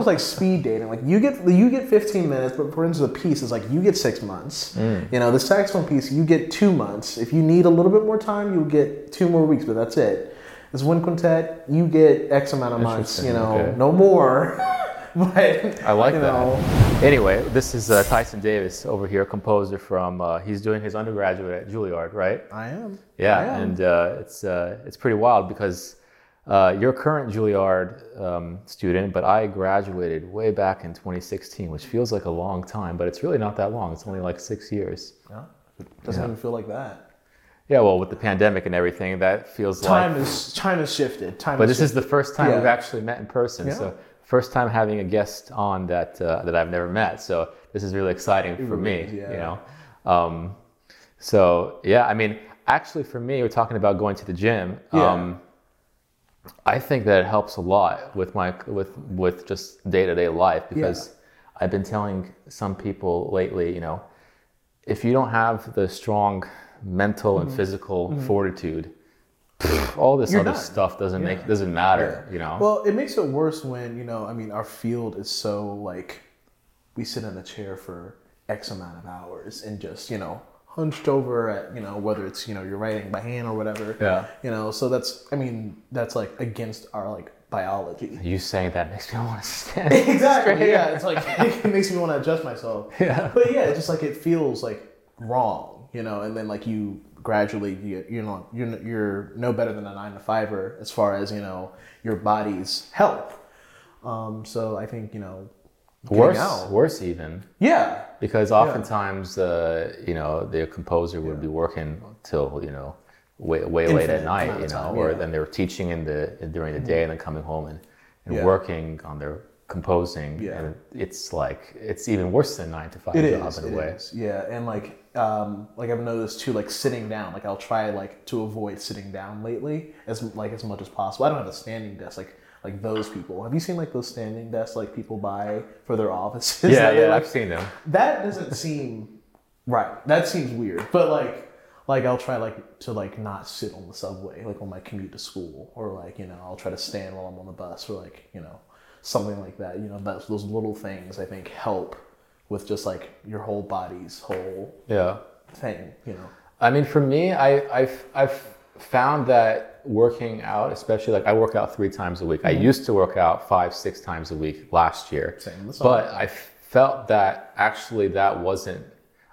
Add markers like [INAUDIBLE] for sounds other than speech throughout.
almost like speed dating. Like you get you get 15 minutes, but for instance, a piece is like you get six months. Mm. You know, the saxophone piece you get two months. If you need a little bit more time, you'll get two more weeks, but that's it. This wind quintet, you get X amount of months. You know, okay. no more. [LAUGHS] but I like you that. know, Anyway, this is uh, Tyson Davis over here, composer from. Uh, he's doing his undergraduate at Juilliard, right? I am. Yeah, I am. and uh, it's uh, it's pretty wild because uh, you're a current Juilliard um, student, but I graduated way back in 2016, which feels like a long time, but it's really not that long. It's only like six years. Yeah, it doesn't even feel like that. Yeah, well, with the pandemic and everything, that feels Time like. is time has shifted. Time. But this is the first time Yeah. we've actually met in person. Yeah. So first time having a guest on that uh, that I've never met. So this is really exciting for really me. yeah. You know. Um, so yeah, I mean, actually, for me, we're talking about going to the gym. Yeah. I think that it helps a lot with my with with just day to day life because I've been telling some people lately, you know, if you don't have the strong mental Mm-hmm. and physical fortitude, pff, all this You're other done. stuff doesn't make doesn't matter, you know. Well, it makes it worse when you know. I mean, our field is so like we sit in a chair for X amount of hours and just you know hunched over at you know whether it's you know you're writing by hand or whatever. Yeah. You know, so that's I mean that's like against our like biology. you saying that makes me want to [LAUGHS] stand. [LAUGHS] exactly. Yeah, it's like [LAUGHS] it makes me want to adjust myself. Yeah. But yeah, it's just like it feels like wrong, you know, and then like you gradually you you're you're you're no better than a nine to fiver as far as you know your body's health. Um, so I think you know Worse, out- worse even. Yeah. Because oftentimes, uh, you know, the composer would be working till you know way way late at night, you know, time, or yeah. then they're teaching in the during the day and then coming home and, and Yeah. working on their composing. Yeah. And it's like it's even worse than nine to five It job is. in a it way. is, Yeah, and like um, like I've noticed too, like sitting down. Like I'll try like to avoid sitting down lately as like as much as possible. I don't have a standing desk like like those people. Have you seen like those standing desks like people buy for their offices? [LAUGHS] Yeah, yeah, like, I've seen them. that doesn't seem right. That seems weird. But like like I'll try like to like not sit on the subway like on my commute to school or like you know I'll try to stand while I'm on the bus or like you know something like that. You know that's those little things I think help with just like your whole body's whole Yeah. thing. You know. I mean, for me, I, I've, I've found that working out, especially like I work out three times a week. I mm-hmm. used to work out five, six times a week last year. Same, But I felt that actually that wasn't,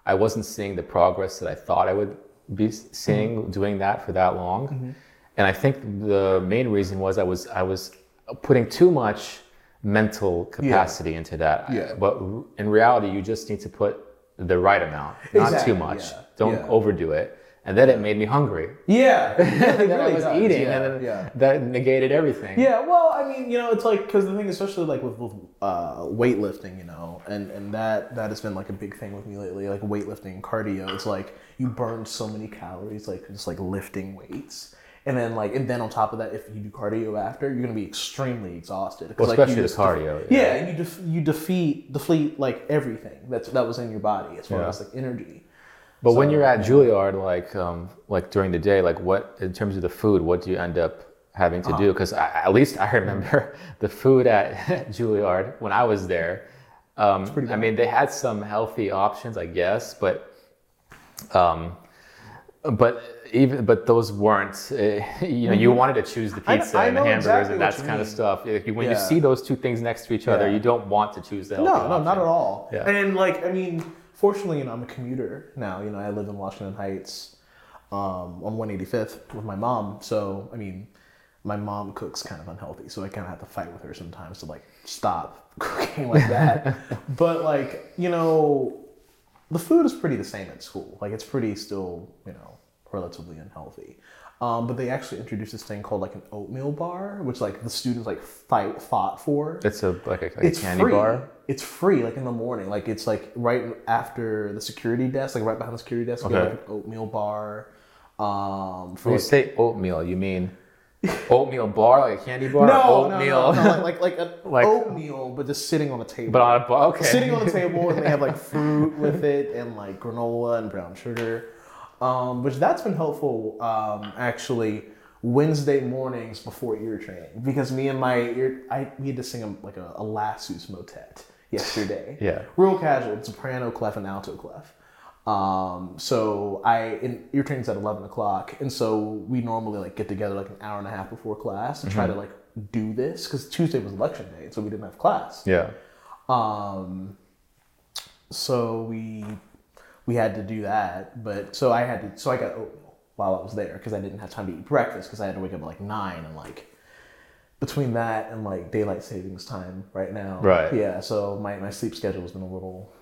I wasn't seeing the progress that I thought I would be mm-hmm. seeing doing that for that long. Mm-hmm. And I think the main reason was I was, I was putting too much mental capacity into that. Yeah. But in reality, you just need to put the right amount, not Exactly, too much. yeah, Don't yeah. overdo it. And then it made me hungry. Yeah. [LAUGHS] And then I was eating, yeah, and then yeah. that negated everything. Yeah, well, I mean, you know, it's like because the thing, especially like with, with uh, weightlifting, you know, and and that that has been like a big thing with me lately. Like weightlifting, cardio, it's like you burn so many calories, like just like lifting weights, and then like and then on top of that, if you do cardio after, you're gonna be extremely exhausted. Well, like, you especially the cardio, Yeah, yeah. and you def- you defeat defeat like everything that's that was in your body as far Yeah. as like energy. But when you're at Juilliard, like um, like during the day, like what in terms of the food, what do you end up having to Uh-huh. do? Because at least I remember [LAUGHS] the food at [LAUGHS] Juilliard when I was there. Um, I mean, they had some healthy options, I guess, but um, but even but those weren't. Uh, [LAUGHS] you know, you wanted to choose the Mm-hmm. I- pizza I and the hamburgers exactly and that kind of mean. stuff. Like, when you see those two things next to each other, Yeah. you don't want to choose the healthy No, no, not at all. Yeah. And like, I mean, fortunately, you know, I'm a commuter now. You know, I live in Washington Heights, um, on 185th with my mom. So, I mean, my mom cooks kind of unhealthy, so I kind of have to fight with her sometimes to like stop [LAUGHS] cooking like that. [LAUGHS] but like, you know, the food is pretty the same at school. Like, it's pretty still, you know, relatively unhealthy. Um, but they actually introduced this thing called like an oatmeal bar, which like the students like fight fought for It's a like a, like it's a candy free. bar. It's free, like in the morning. Like it's like right after the security desk, like right behind the security desk, you get Okay. like an oatmeal bar. Um, for When you like, say oatmeal, you mean [LAUGHS] oatmeal bar, like a candy bar? no, or no, oatmeal. no, no, like like, like a [LAUGHS] Like- oatmeal, but just sitting on a table. but on a bar, okay. sitting on the table, and they have like [LAUGHS] fruit with it, and like granola and brown sugar, um, which that's been helpful um, actually Wednesday mornings before ear training because me and my ear, I we had to sing a, like a, a Lassus motet yesterday. Yeah. real casual, soprano clef and alto clef. Um, so I in ear training's at eleven o'clock, and so we normally like get together like an hour and a half before class to try to like do this because Tuesday was election day, so we didn't have class. Yeah. Um, so we we had to do that, but so I had to so I got oatmeal while I was there because I didn't have time to eat breakfast because I had to wake up at like nine and like between that and like daylight savings time right now. Right. Yeah. So my, my sleep schedule has been a little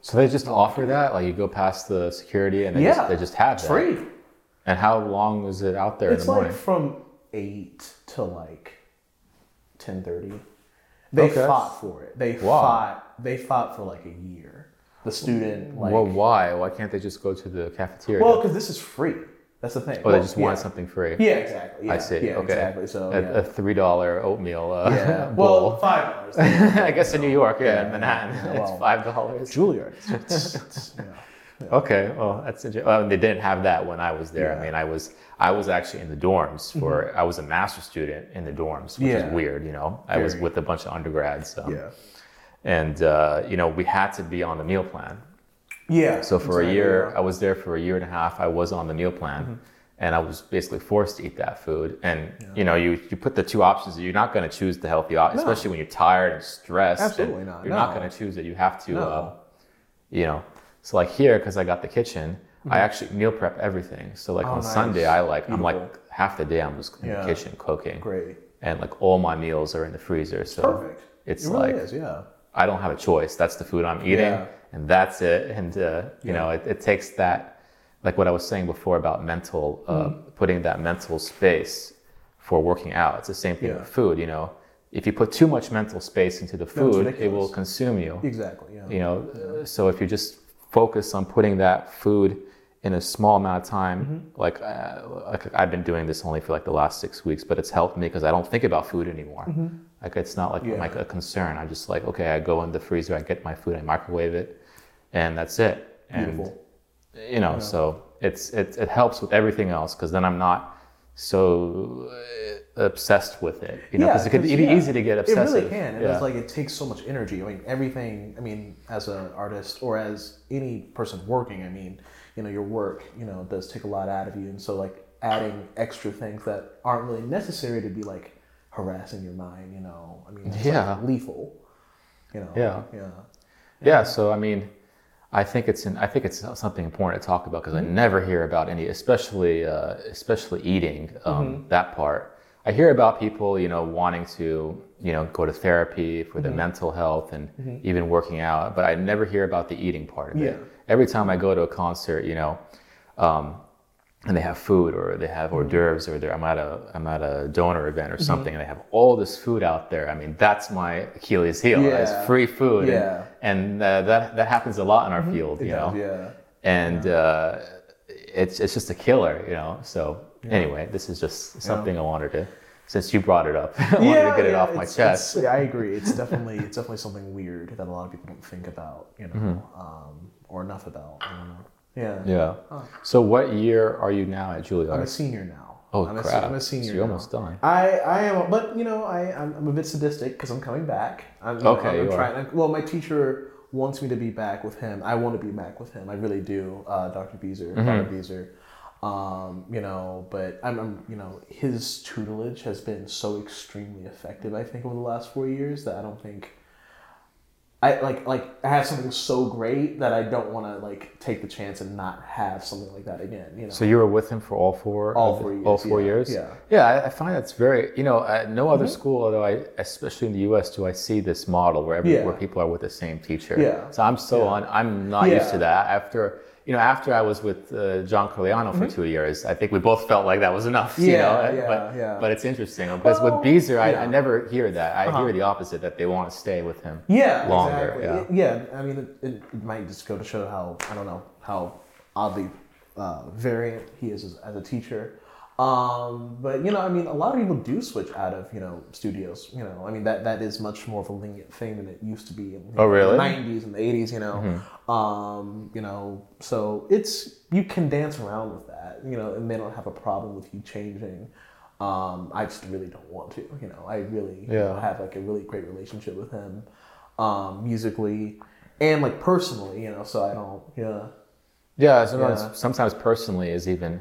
So they just offer that, like you go past the security and they yeah just they just have it's that. free. And how long is it out there It's in the like morning? from eight to like ten thirty. They Okay. fought for it. They Wow. fought. They fought for like a year. The student like well, why? Why can't they just go to the cafeteria? Well, because this is free. That's the thing. oh, they just want yeah. something free. Yeah, exactly. Yeah, I see. Yeah, okay. exactly. So a, yeah. a three dollar oatmeal uh, yeah. [LAUGHS] bowl. Well, five dollars. [LAUGHS] I guess in New York, yeah, in Manhattan, yeah, [LAUGHS] it's five dollars. Juilliard. It's, it's. Okay, well, that's interesting. Well, they didn't have that when I was there. I. Mm-hmm. mean, I was I was actually in the dorms for I was a master student in the dorms, which is weird. You know, I was with a bunch of undergrads. Um, Yeah. and uh, you know, we had to be on the meal plan. Yeah. So for a year. Mm-hmm. I was there for a year and a half. I was on the meal plan, and I was basically forced to eat that food. And you know, you you put the two options. You're not going to choose the healthy option, especially when you're tired and stressed. and Absolutely not, You're not going to choose it. You have to, No. uh, you know. So like here, because I got the kitchen, I actually meal prep everything. So like Mm-hmm. Oh, on nice. Sunday, I like I'm like half the day I'm just in Yeah. the kitchen cooking, Great. and like all my meals are in the freezer. So Perfect. it's It really like is. Yeah. I don't have a choice. That's the food I'm eating, Yeah. and that's it. And uh, you know, it, it takes that, like what I was saying before about mental, uh, Mm-hmm. putting that mental space for working out. It's the same thing Yeah. with food. You know, if you put too much mental space into the food, it will consume you. Exactly. Yeah. You know, so if you just focus on putting that food in a small amount of time, Mm-hmm. like, uh, like I've been doing this only for like the last six weeks, but it's helped me because I don't think about food anymore. Like it's not like Mm-hmm. Yeah. like a concern. I'm just like, okay, I go in the freezer, I get my food, I microwave it, and that's it. And Beautiful. you know, so it's it, it helps with everything else because then I'm not so uh, obsessed with it. You know, because it could be yeah, easy to get obsessive. It really can. And Yeah. it's like it takes so much energy. I mean, everything. I mean, as an artist or as any person working, I mean, you know, your work, you know, does take a lot out of you. And so, like, adding extra things that aren't really necessary to be like harassing your mind. You know, I mean, it's Yeah. like lethal. You know. Yeah. Yeah. Yeah, so I mean, I think it's in, I think it's something important to talk about because I never hear about any, especially uh, especially eating um, that part. I hear about people, you know, wanting to, you know, go to therapy for their mental health and even working out, but I never hear about the eating part of it. Yeah. Every time I go to a concert, you know, um, and they have food or they have hors d'oeuvres or they're, I'm at a I'm at a donor event or something and they have all this food out there. I mean, that's my Achilles heel. Yeah. It's free food. and- Yeah. and uh, that that happens a lot in our field, It you does, know. yeah. And uh, it's it's just a killer, you know. So anyway, this is just something I wanted to, since you brought it up, [LAUGHS] I wanted to get it off my chest. I agree. [LAUGHS] It's definitely it's definitely something weird that a lot of people don't think about, you know, um, or enough about. I don't know. Yeah. Yeah. So what year are you now at Juilliard? I'm a senior now. Oh I'm a, crap! I'm a senior. So you're now. almost done. I, I am, but you know, I I'm, I'm a bit sadistic because I'm coming back. I'm, you know, Okay, I'm you are. trying. well, my teacher wants me to be back with him. I want to be back with him. I really do, uh, Dr. Beaser, Mm-hmm. Dr. Beaser. Um, you know, but I'm, I'm, you know, his tutelage has been so extremely effective. I think over the last four years that I don't think. I like like I have something so great that I don't want to like take the chance and not have something like that again. You know. So you were with him for all four, All four years, all four yeah, years. yeah. Mm-hmm. yeah. I, I find that's very, you know, at no other school, although I, especially in the U.S., do I see this model where every, Yeah. where people are with the same teacher. Yeah. So I'm so on. I'm not used to that. After you know, after I was with uh, John Corigliano for two years, I think we both felt like that was enough. you Mm-hmm. Yeah, know? yeah, but, yeah. But it's interesting because Well, with Beaser, I, yeah. Uh-huh. I never hear that. I hear the opposite that they want to stay with him. yeah, longer, Exactly. yeah. Yeah. I mean, it, it, it might just go to show how I don't know how oddly uh, variant he is as, as a teacher. Um, but you know, I mean, a lot of people do switch out of you know studios. You know, I mean that that is much more of a lenient thing than it used to be in Oh, know, really? the '90s and the '80s. You know, um, you know, so it's you can dance around with that. You know, and they don't have a problem with you changing. Um, I just really don't want to. You know, I really you know, have like a really great relationship with him, um, musically and like personally. You know, so I don't. Yeah. Yeah, sometimes, Yeah. sometimes personally is even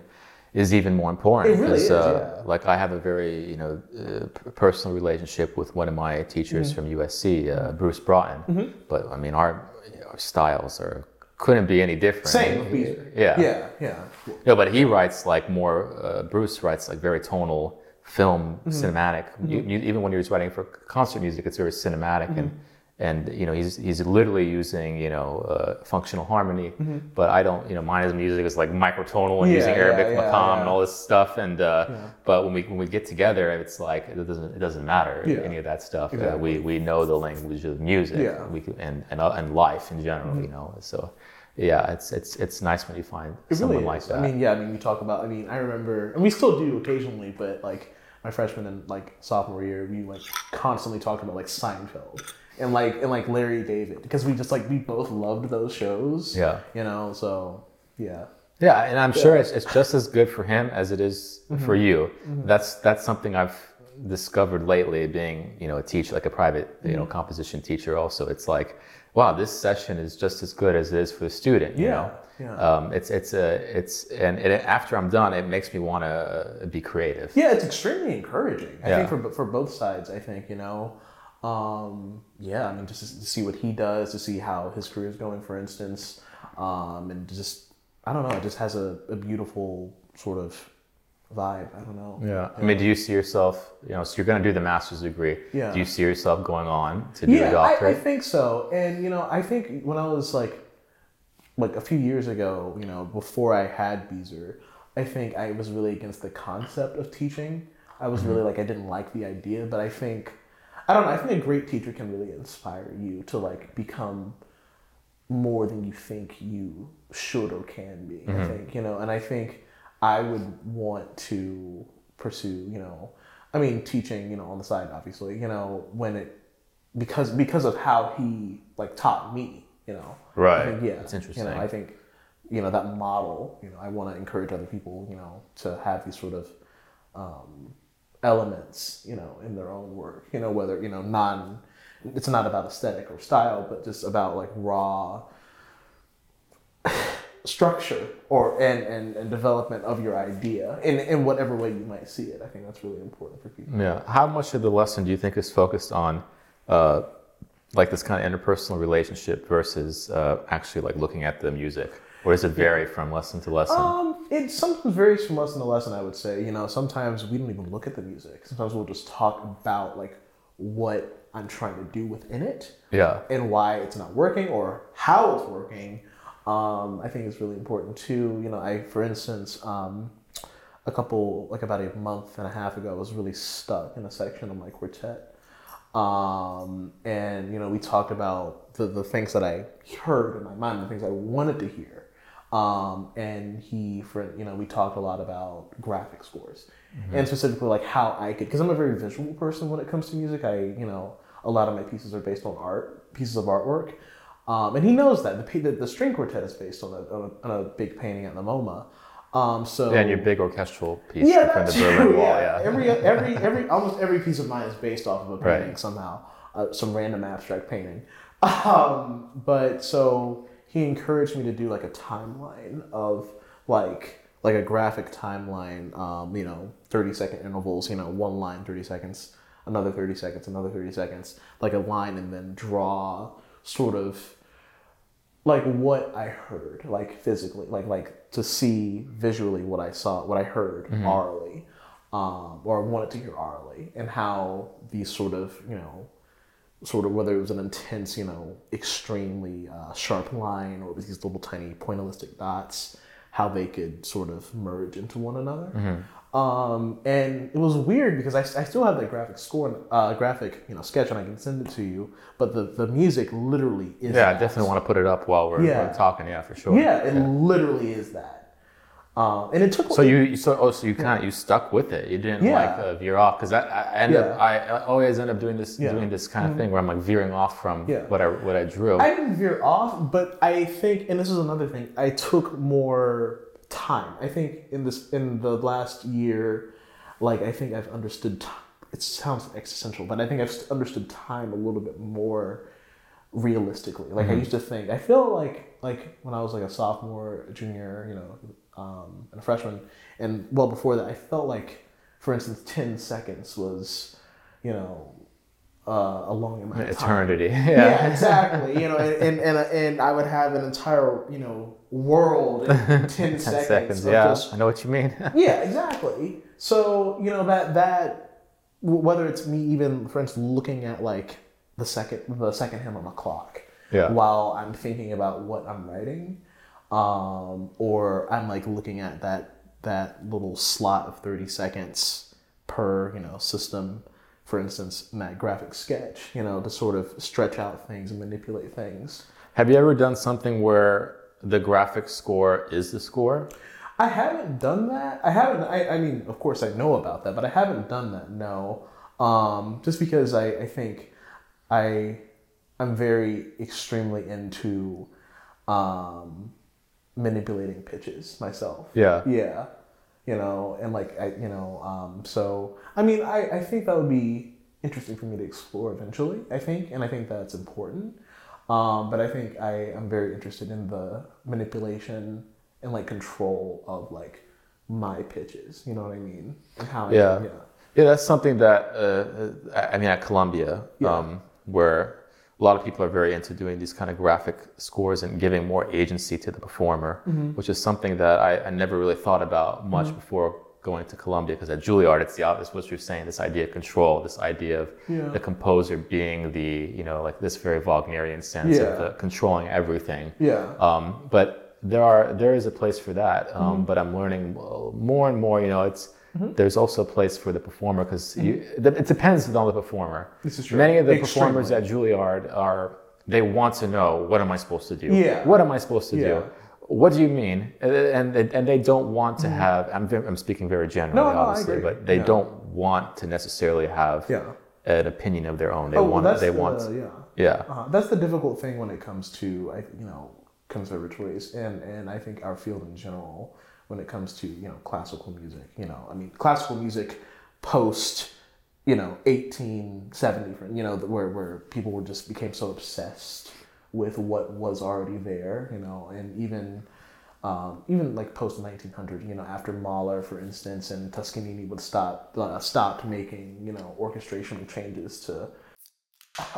is even more important. It really is, uh, yeah. Like I have a very you know uh, personal relationship with one of my teachers Mm-hmm. from USC, uh, Bruce Broughton. But I mean, our, our styles are couldn't be any different. Same Beaser. Yeah. Yeah. Yeah. No, but he writes like more. Uh, Bruce writes like very tonal film, Mm-hmm. cinematic. You, you, even when he was writing for concert music, it's very cinematic and Mm-hmm. And you know he's he's literally using you know uh, functional harmony. Mm-hmm. But I don't. You know, mine is music is like microtonal and Yeah, using Arabic yeah, maqam yeah. and all this stuff. And uh, but when we when we get together, it's like it doesn't it doesn't matter any of that stuff. Uh, we we know the language of music. Yeah. Mm-hmm. We can, and and uh, and life in general. You know, so. Yeah, it's it's it's nice when you find It someone really like that. I mean, yeah, I mean, we talk about. I mean, I remember, and we still do occasionally, but like my freshman and like sophomore year, we like constantly talked about like Seinfeld and like and like Larry David because we just like we both loved those shows. Yeah. you know. So yeah, Yeah, and I'm sure it's, it's just as good for him as it is for Mm-hmm. you. That's that's something I've discovered lately, being you know a teacher, like a private you Mm-hmm. know composition teacher. Also, it's like, wow, this session is just as good as it is for the student. You Yeah, know, yeah. Um, it's it's a it's and, and after I'm done, it makes me want to be creative. yeah, it's extremely encouraging. I Yeah. think for for both sides. I think you know. Um, yeah, I mean, just to see what he does, to see how his career is going, for instance, um, and just I don't know, it just has a, a beautiful sort of vibe. I don't know. Yeah. I mean, do you see yourself? You know, so you're going to do the master's degree. Yeah. Do you see yourself going on to do a doctorate? Yeah, I, I think so. And you know, I think when I was like, like a few years ago, you know, before I had Beaser, I think I was really against the concept of teaching. I was really like I didn't like the idea, but I think I don't know. I think a great teacher can really inspire you to like become more than you think you should or can be. I think you know, and I think I would want to pursue. You know, I mean, teaching. You know, on the side, obviously. You know, when it because because of how he like taught me. You know, Right. I think, yeah, That's You know, I think you know that model. You know, I want to encourage other people. You know, to have these sort of um, elements. You know, in their own work. You know, whether you know non. It's not about aesthetic or style, but just about like raw [SIGHS] structure or and, and, and development of your idea in, in whatever way you might see it. I think that's really important for people. Yeah. How much of the lesson do you think is focused on, uh, like this kind of interpersonal relationship versus uh, actually like looking at the music, or does it vary from lesson to lesson? Um, it sometimes varies from lesson to lesson. I would say, you know, sometimes we don't even look at the music. Sometimes we'll just talk about like what I'm trying to do within it yeah. and why it's not working or how it's working. Um, I think it's really important too. You know, I, for instance, um, a couple like about a month and a half ago, I was really stuck in a section of my quartet. Um, and you know, we talked about the, the things that I heard in my mind, the things I wanted to hear. Um, and he, for you know, we talked a lot about graphic scores, and specifically like how I could, because I'm a very visual person when it comes to music. I, you know, a lot of my pieces are based on art, pieces of artwork, um, and he knows that the, the the string quartet is based on a, on a, on a big painting at the MoMA. Um, so Yeah, and your big orchestral piece yeah, from that the Berlin too, Wall. yeah. Yeah. Every every every almost every piece of mine is based off of a painting Right. somehow, uh, some random abstract painting. [LAUGHS] Um, but so he encouraged me to do like a timeline of like like a graphic timeline. Um, you know, thirty second intervals. You know, one line, thirty seconds, another thirty seconds, another thirty seconds, like a line, and then draw sort of like what I heard, like physically, like like to see visually what I saw, what I heard orally, um, or wanted to hear orally, and how these sort of you know, sort of whether it was an intense, you know, extremely uh, sharp line, or it was these little tiny pointillistic dots, how they could sort of merge into one another. Um, and it was weird because I, I still have that graphic score, uh, graphic you know sketch, and I can send it to you. But the, the music literally is Yeah, I definitely want to put it up while we're, Yeah. we're talking. Yeah, for sure. Yeah, it literally is that. Um, and it took So you so oh so you kind of you stuck with it. You didn't Yeah. like uh, veer off because I, I end up Yeah. I, I always end up doing this Yeah. Mm-hmm. doing this kind of thing where I'm like veering off from Yeah. what I what I drew. I didn't veer off, but I think, and this is another thing, I took more time. I think in this in the last year, like I think I've understood. T- it sounds existential, but I think I've understood time a little bit more realistically. Like I used to think. I feel like like when I was like a sophomore, junior, you know, um, and a freshman, and well before that, I felt like, for instance, ten seconds was, you know, uh, a long amount. Eternity. [LAUGHS] Yeah, Yeah. exactly. You know, and, and and and I would have an entire you know world in [LAUGHS] ten seconds. seconds. Yeah. just- I know what you mean. [LAUGHS] yeah, exactly. So you know that that whether it's me even, for instance, looking at like the second the second hand on the clock, Yeah. while I'm thinking about what I'm writing, um, or I'm like looking at that that little slot of thirty seconds per you know system. For instance, in that graphic sketch, you know, to sort of stretch out things and manipulate things. Have you ever done something where the graphic score is the score? I haven't done that. I haven't. I, I mean, of course, I know about that, but I haven't done that. No, um, just because I, I think I I'm very extremely into um, manipulating pitches myself. Yeah. Yeah, you know, and like I, you know, um, so I mean, I I think that would be interesting for me to explore eventually. I think, and I think that's important. Um, but I think I am very interested in the manipulation and like control of like my pitches. You know what I mean? And how I, Yeah. yeah. Yeah, that's something that uh, I I mean at Columbia, Yeah. um, where a lot of people are very into doing these kind of graphic scores and giving more agency to the performer, Mm-hmm. which is something that I, I never really thought about much before going to Columbia. Because at Juilliard, it's the obvious what you're saying. This idea of control, this idea of Yeah. the composer being the you know like this very Wagnerian sense Yeah. of the controlling everything. Yeah. Um, but there are there is a place for that. Um, Mm-hmm. But I'm learning more and more. You know, it's there's also a place for the performer because it depends on the performer. Mm-hmm. This is true. Many of the Extremely. performers at Juilliard are they want to know what am I supposed to do? Yeah. What am I supposed to Yeah. do? What do you mean? And and, and they don't want to have. I'm I'm speaking very generally, Mm-hmm. No, no, obviously, but they Yeah. don't want to necessarily have Yeah. an opinion of their own. They Oh, want. that's they the, want. yeah. Yeah. Uh, that's the difficult thing when it comes to you know conservatories and and I think our field in general when it comes to you know classical music. You know, I mean classical music post you know 1870 you know where where people were just became so obsessed with what was already there. You know, and even. Um, even like post 1900, you know, after Mahler, for instance, and Toscanini would stop uh, stopped making you know orchestrational changes to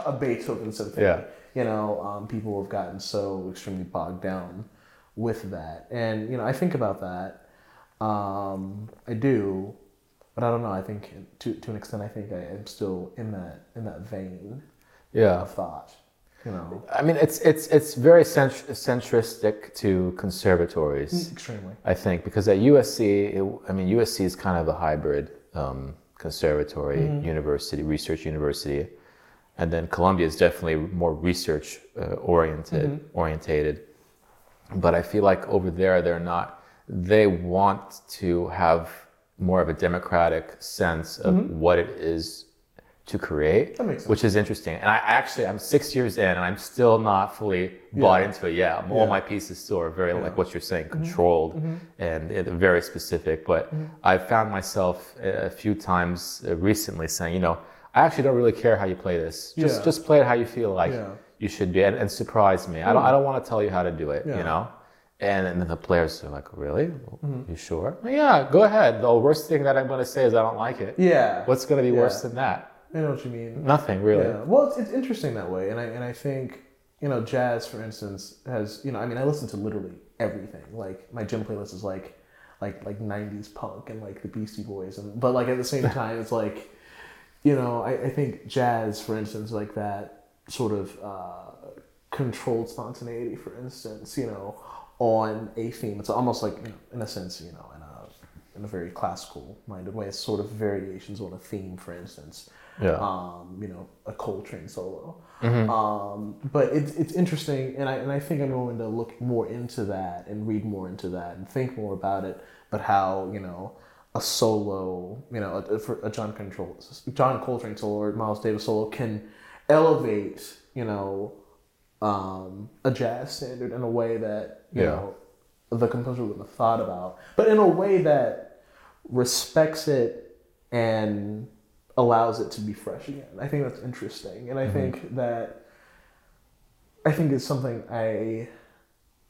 a Beethoven symphony. Yeah. You know, um, people have gotten so extremely bogged down with that, and you know, I think about that. Um, I do, but I don't know. I think to to an extent, I think I am still in that in that vein Yeah. of thought. You know, I mean, it's it's it's very cent- centristic to conservatories, extremely. I think, because at USC, it, I mean, USC is kind of a hybrid um, conservatory university, research university, and then Columbia is definitely more research uh, oriented, orientated. But I feel like over there, they're not. They want to have more of a democratic sense of what it is to create, That makes sense. which is interesting. And I actually, I'm six years in, and I'm still not fully bought Yeah. into it. Yeah, all Yeah. Mm-hmm. my pieces still are very like what you're saying, controlled and very specific. But I found myself a few times uh, recently saying, you know, I actually don't really care how you play this. Just Yeah. just play it how you feel like Yeah. You should be, and, and surprise me. I don't I hmm. don't want to tell you how to do it. Yeah. You know. And, and then the players are like, really? Mm-hmm. You sure? yeah, go ahead. The worst thing that I'm going to say is I don't like it. Yeah. What's going to be worse than that? I know what you mean. Nothing really. Yeah. Well, it's, it's interesting that way, and I and I think you know jazz, for instance, has you know I mean I listen to literally everything. Like my gym playlist is like like like '90s punk and like the Beastie Boys, and but like at the same [LAUGHS] time it's like you know I, I think jazz, for instance, like that sort of uh, controlled spontaneity, for instance, you know, on a theme. It's almost like you know, in a sense, you know, in a in a very classical minded way, it's sort of variations on a theme, for instance Yeah. um, you know, a Coltrane solo. Um, but it's it's interesting, and I and I think I'm going to look more into that and read more into that and think more about it. But how you know a solo, you know, a, for a John Control, John Coltrane solo or Miles Davis solo can elevate, you know, um, a jazz standard in a way that you Yeah. know the composer wouldn't have thought about, but in a way that respects it and allows it to be fresh again. I think that's interesting, and I think that I think it's something I.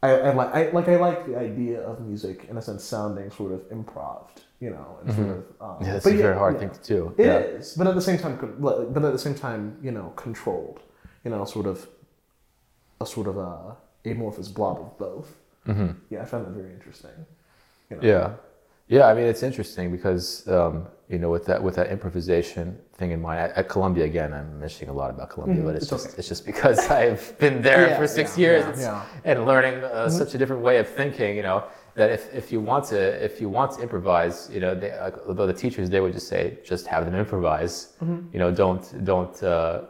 I, I like I like I like the idea of music in a sense sounding sort of improved, you know, and sort of. Um, Yeah, that's a very hard yeah. thing to do. It yeah. is, but at the same time, but at the same time, you know, controlled. You know, sort of a sort of a amorphous blob of both. Mm-hmm. Yeah, I found that very interesting. You know? Yeah, yeah. I mean, it's interesting because um, you know, with that with that improvisation thing in mind, at, at Columbia again, I'm mentioning a lot about Columbia, but it's, Mm-hmm. It's just okay. it's just because [LAUGHS] I've been there Yeah, for six yeah, years yeah. Mm-hmm. and learning uh, such a different way of thinking. You know, that if, if you want to if you want to improvise, you know, they, although the teachers they would just say just have them improvise. Mm-hmm. You know, don't don't. Uh,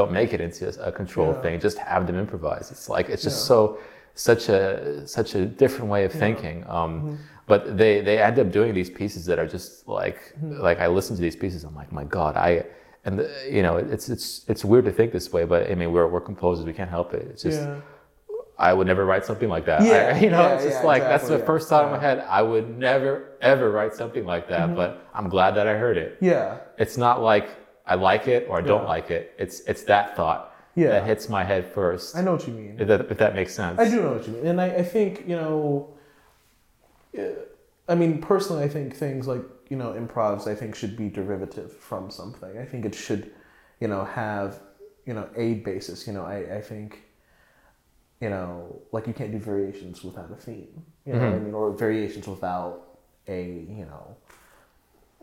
don't make it into a control thing. Just have them improvise. It's like it's just so such a such a different way of thinking. Um, Mm-hmm. But they they end up doing these pieces that are just like Mm-hmm. like I listen to these pieces. I'm like, my God, I and the, you know it's it's it's weird to think this way, but I mean we're we're composers. We can't help it. It's just yeah. I would never write something like that. Yeah, I- [LAUGHS] you know, yeah, it's just yeah, like that's the first thought in my head. I would never ever write something like that. But I'm glad that I heard it Yeah. it's not like I like it or I don't like it. It's it's that thought Yeah. that hits my head first. I know what you mean. If that, if that makes sense. I do know what you mean, and I, I think you know. I mean, personally, I think things like you know improvs. I think should be derivative from something. I think it should, you know, have you know a basis. You know, I, I think. You know, like you can't do variations without a theme. You know what I mean, or variations without a you know,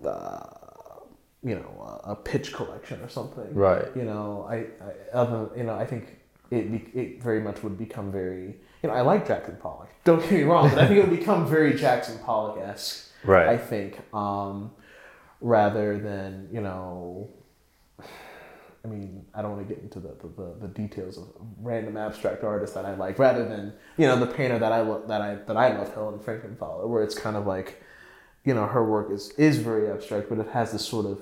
uh, you know, a, pitch collection or something. Right. You know, I, I other you know, I think it be, it very much would become very you know, I like Jackson Pollock. Don't get me wrong, but I think it would [LAUGHS] become very Jackson Pollock esque. Right. I think, um, rather than you know. I mean, I don't want to get into the, the, the, details of random abstract artists that I like, rather than you know the painter that I lo- that I that I love, Helen Frankenthaler, where it's kind of like, you know, her work is is very abstract, but it has this sort of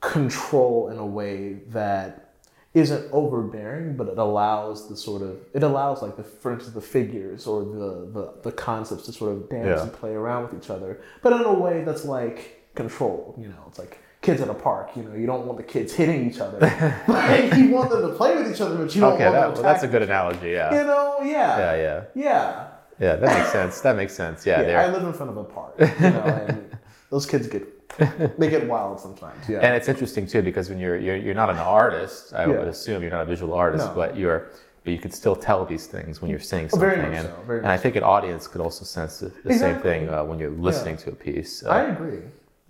control in a way that isn't overbearing, but it allows the sort of it allows like the for instance the figures or the the, the concepts to sort of dance Yeah. and play around with each other, but in a way that's like controlled. You know, it's like kids at a park. You know, you don't want the kids hitting each other. [LAUGHS] like, you want them to play with each other, but you don't okay, want that, them well, that's a good analogy. Yeah. You know, yeah, Yeah, yeah, yeah. yeah. That makes sense. That makes sense. Yeah, Yeah. I live in front of a park, you know, and [LAUGHS] those kids get [LAUGHS] they get wild sometimes. Yeah, and it's interesting too because when you're you're, you're not an artist, I Yeah. would assume you're not a visual artist, No. but you're but you can still tell these things when you're saying Oh, something. very much and, so, very and I think an audience could also sense the, the same thing uh, when you're listening to a piece. Uh, I agree.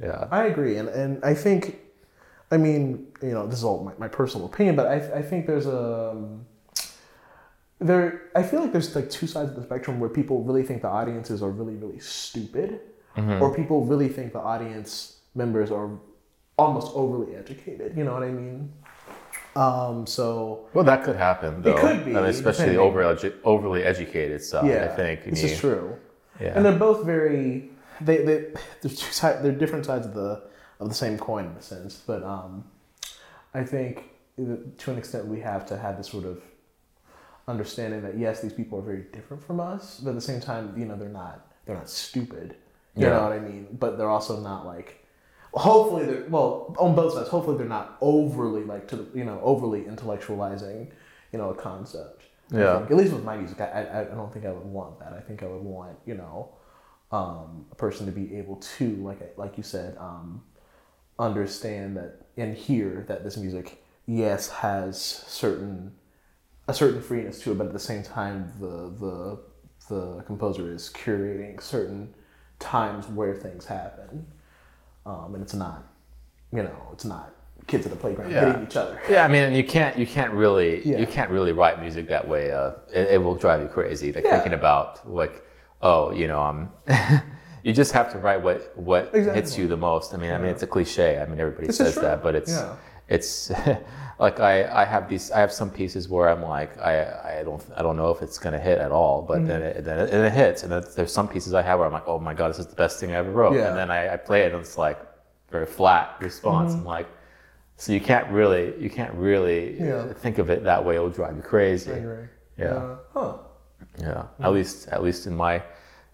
yeah. I agree, and and I think, I mean, you know, this is all my, my personal opinion, but I I think there's a um, there. I feel like there's like two sides of the spectrum where people really think the audiences are really really stupid, or people really think the audience members are almost overly educated. You know what I mean? Um, so Well, that could happen though. could be, I mean, especially the over edu- overly educated side. yeah, I think. this is true. Yeah. and they're both very they they [SIGHS] they're two sides they're different sides of the of the same coin in a sense but um i think to an extent we have to have this sort of understanding that yes these people are very different from us but at the same time you know they're not they're not stupid you Yeah. know what i mean but they're also not like hopefully they're well on both sides hopefully they're not overly like to the, you know overly intellectualizing you know a concept. Yeah. at least with my music I, I, I don't think i would want that. I think i would want you know um, a person to be able to like like you said um, understand that and hear that this music yes has certain a certain freeness to it but at the same time the the the composer is curating certain times where things happen um, and it's not you know it's not kids at the playground Yeah. hitting each other Yeah, I mean, you can't you can't really Yeah. you can't really write music that way. Uh, it, it will drive you crazy. Like Yeah. thinking about like, oh, you know, um, [LAUGHS] you just have to write what what hits you the most. I mean, I mean, it's a cliche. I mean, everybody This says that, but it's it's [LAUGHS] like I I have these I have some pieces where I'm like I I don't I don't know if it's gonna hit at all, but then Mm-hmm. it, then it, and it hits. And there's some pieces I have where I'm like, oh my god, this is the best thing I ever wrote. Yeah. And then I, I play it and it's like very flat response. I'm like. So you can't really, you can't really Yeah. think of it that way. It'll drive you crazy. I agree. Yeah. Uh, huh Yeah. At least, at least in my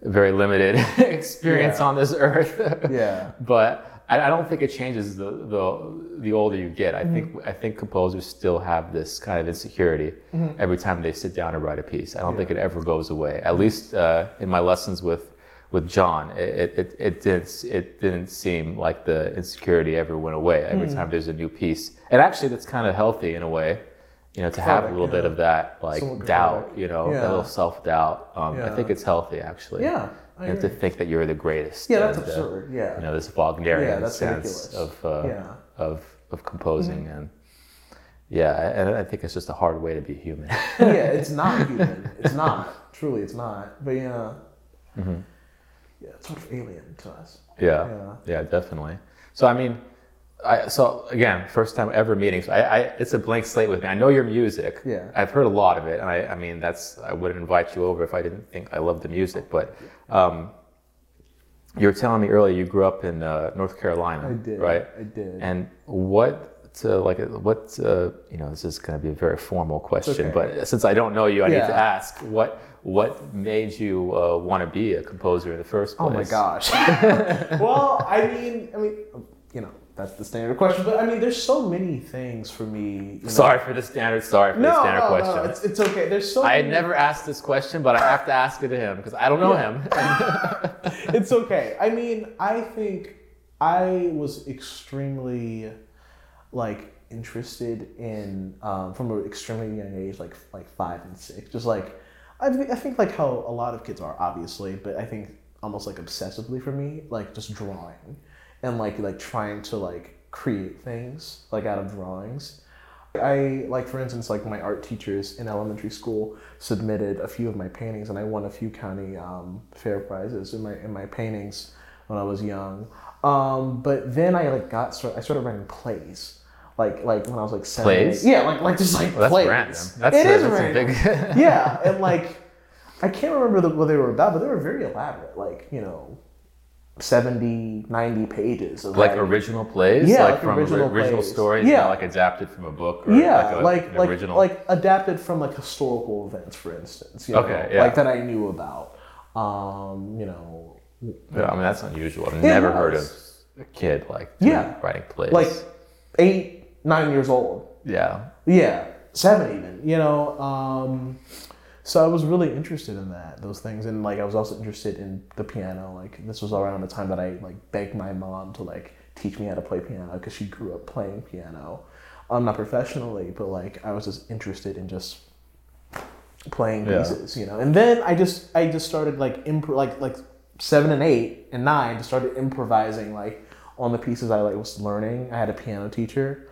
very limited [LAUGHS] experience Yeah. on this earth. Yeah. [LAUGHS] but I, I don't think it changes the, the the older you get. I think Mm-hmm. I think composers still have this kind of insecurity Mm-hmm. every time they sit down and write a piece. I don't think it ever goes away. At least uh, in my lessons with with John, it, it, it didn't it didn't seem like the insecurity ever went away. Mm. Every time there's a new piece, and actually that's kind of healthy in a way. You know, to have a little bit of that like doubt, you know, Yeah. a little self doubt. Um, I think it's healthy actually. Yeah, I and to think that you're the greatest. Yeah, that's and, uh, absurd. Yeah. you know this Wagnerian Yeah, sense ridiculous. of uh, Yeah. Mm-hmm. of of composing and yeah, and I think it's just a hard way to be human. [LAUGHS] yeah, it's not human. It's not. Truly, it's not. But yeah. Yeah, it's sort of alien to us. yeah, Yeah. yeah, definitely. So I mean, I so again, first time ever meeting. So I, I it's a blank slate with me. I know your music. Yeah. I've heard a lot of it, and I I mean that's I wouldn't invite you over if I didn't think I loved the music, but. Um, you were telling me earlier you grew up in uh, North Carolina, I did. right? I did. And what, uh, like, what, uh, you know, this is going to be a very formal question, okay. but since I don't know you, I need to ask what, what made you uh, want to be a composer in the first place? Oh my gosh. [LAUGHS] [LAUGHS] well, I mean, I mean, you know, that's the standard question. But I mean, there's so many things for me. You know. Sorry for the standard. Sorry for the standard no, question. no, it's, it's okay. There's so. I had never asked this question, but I have to ask it to him because I don't know him. [LAUGHS] [LAUGHS] it's okay. I mean, I think I was extremely like interested in um, from an extremely young age, like like five and six. Just like I, thi- I think like how a lot of kids are, obviously, but I think almost like obsessively for me, like just drawing and like like trying to like create things like out of drawings. I like for instance like my art teachers in elementary school submitted a few of my paintings and I won a few county um, fair prizes in my in my paintings when I was young. Um, but then I like got start, I started writing plays. Like like when I was like seven. Plays? eight- Yeah, like like just like Well, that's plays. random. That's It a- is that's random. big- [LAUGHS] yeah, and like I can't remember the, what they were about, but they were very elaborate. Like you know, 70, 90 pages of like original plays, Yeah, like, like from original original plays. stories, Yeah. like adapted from a book or yeah, like, a, like like original. like adapted from like historical events, for instance. You know, Okay, yeah. like that I knew about. Um, you know, Yeah, I mean that's unusual. I've never heard of a kid like Yeah. writing plays. like eight, nine years old. yeah, Yeah, seven even. You know, um, so I was really interested in that those things, and like I was also interested in the piano. Like this was around the time that I like begged my mom to like teach me how to play piano because she grew up playing piano, um, not professionally, but like I was just interested in just playing Yeah. pieces, you know. And then I just I just started like imp- like like seven and eight and nine just started improvising like on the pieces I like was learning. I had a piano teacher.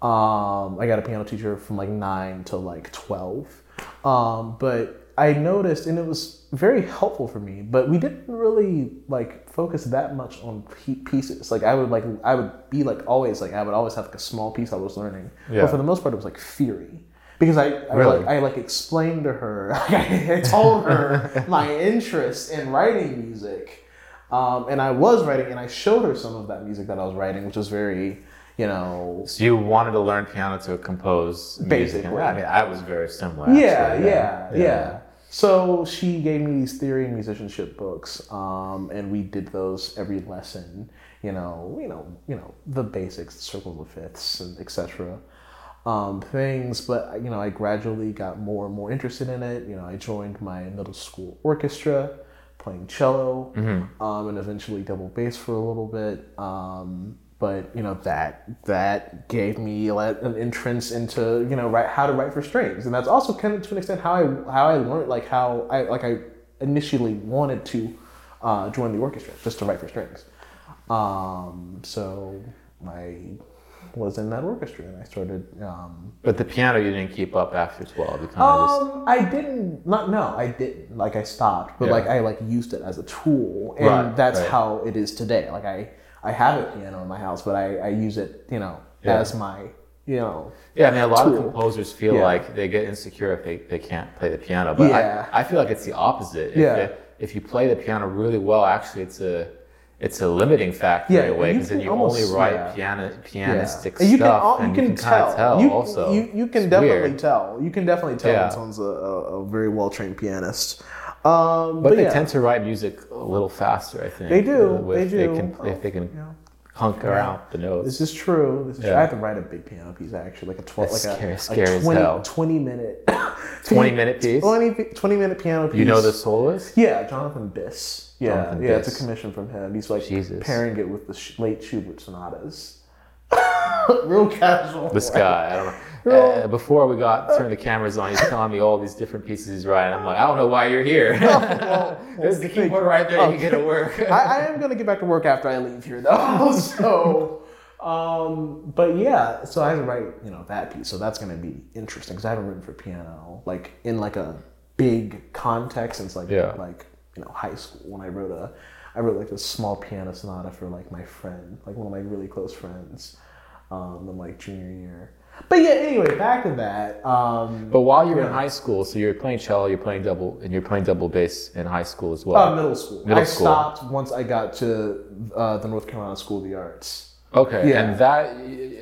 Um, I got a piano teacher from like nine to like twelve. Um, but I noticed, and it was very helpful for me. But we didn't really like focus that much on pieces. Like I would like I would be like always like I would always have like a small piece I was learning. Yeah. But for the most part, it was like theory because I, I Really? like I like explained to her. [LAUGHS] I told her [LAUGHS] my interest in writing music, um, and I was writing, and I showed her some of that music that I was writing, which was very, you know, so you wanted to learn piano to compose music. Basically. I mean, I was very similar. yeah, actually. yeah, yeah, So she gave me these theory and musicianship books, um, and we did those every lesson. You know, you know, you know the basics, the circles of fifths, and etc. Um, things, but you know, I gradually got more and more interested in it. You know, I joined my middle school orchestra, playing cello, um, and eventually double bass for a little bit. Um, but you know that that gave me an entrance into you know write, how to write for strings, and that's also kind of to an extent how I how I learned like how I like I initially wanted to uh, join the orchestra just to write for strings. Um, so I was in that orchestra, and I started. Um, But the piano you didn't keep up after twelve. You of just um, I didn't. Not no, I didn't. Like I stopped, but Yeah. like I like used it as a tool, and Right, that's right. how it is today. Like I, I have a piano in my house, but I, I use it, you know, Yeah. as my, you know, Yeah, I mean, a lot of composers feel Yeah. like they get insecure if they, they can't play the piano. But Yeah. I, I feel like it's the opposite. If, Yeah. it- if you play the piano really well, actually, it's a it's a limiting factor Yeah, in a way because then can you almost- only write yeah. piano pianistic And you can, stuff, al- and you can, tell. tell you, also. You, you can It's definitely weird. tell. You can definitely tell Yeah. when someone's a, a, a very well trained pianist. Um, But, they yeah. tend to write music a little faster, I think. They do, uh, they do. can, if they can Yeah. hunker out the notes. This is true. This is true. I have to write a big piano piece actually, like a twelve, That's like scary- a, scary a 20, [COUGHS] 20, minute, 20 minute piece? 20, 20, minute piano piece. You know the soloist? Yeah, Jonathan Biss. Yeah, Jonathan yeah, it's a commission from him. He's like Jesus. pairing it with the late Schubert sonatas. [LAUGHS] Real casual. This guy, I don't know. Uh, before we got turned the cameras on, he's telling me all these different pieces he's writing. I'm like, I don't know why you're here. [LAUGHS] [LAUGHS] There's the keyboard right there. You can get to work. I, I am gonna get back to work after I leave here though. so, um, but yeah, so I have to write, you know, that piece. So that's gonna be interesting because I haven't written for piano like in like a big context since like Yeah. like you know high school when I wrote a I wrote like a small piano sonata for like my friend, like one of my really close friends, um, in like junior year. But yeah, anyway, back to that. Um, But while you're in high school, so you're playing cello, you're playing double, and you're playing double bass in high school as well. uh, middle school. Middle I school. stopped once I got to uh, the North Carolina School of the Arts. okay, yeah. and that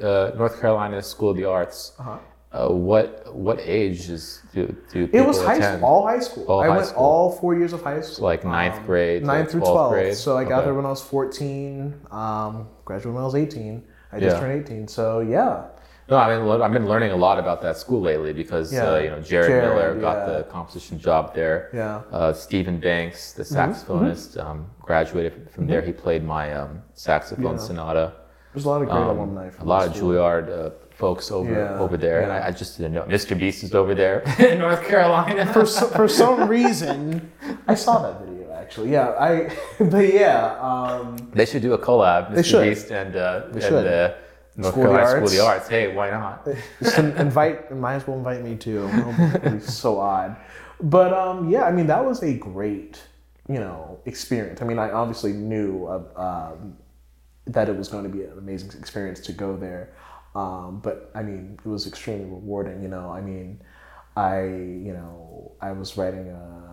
uh, North Carolina School of the Arts. Uh-huh. Uh, what what ages do do people It was high attend? school, all high school. All I high went school. all four years of high school. like ninth Um, grade, to ninth through 12th 12th. grade? So I got Okay. there when I was 14, um, graduated when I was 18. I just Yeah. turned 18. So yeah. No, I mean, I've been learning a lot about that school lately because Yeah. uh, you know Jared, Jared, Miller got yeah. the composition job there. Yeah. Uh, Steven Banks, the saxophonist, um, graduated from there. He played my um, saxophone sonata. There's a lot of great Um, alumni a lot of. Juilliard uh, folks over Yeah, over there, and yeah. I, I just didn't know. Mr. Beast is over there [LAUGHS] in North Carolina. For, so, for some [LAUGHS] reason, I saw that video actually. Yeah, I. [LAUGHS] But yeah, um, they should do a collab, Mr. should. Beast and uh, and should. uh, North School of Carolina School of the Arts. Arts. Hey, why not? just invite. Might as well invite me too. It'll so odd. But um, yeah, I mean that was a great, you know, experience. I mean, I obviously knew uh, um, that it was going to be an amazing experience to go there. Um, but I mean, it was extremely rewarding. You know, I mean, I you know I was writing a.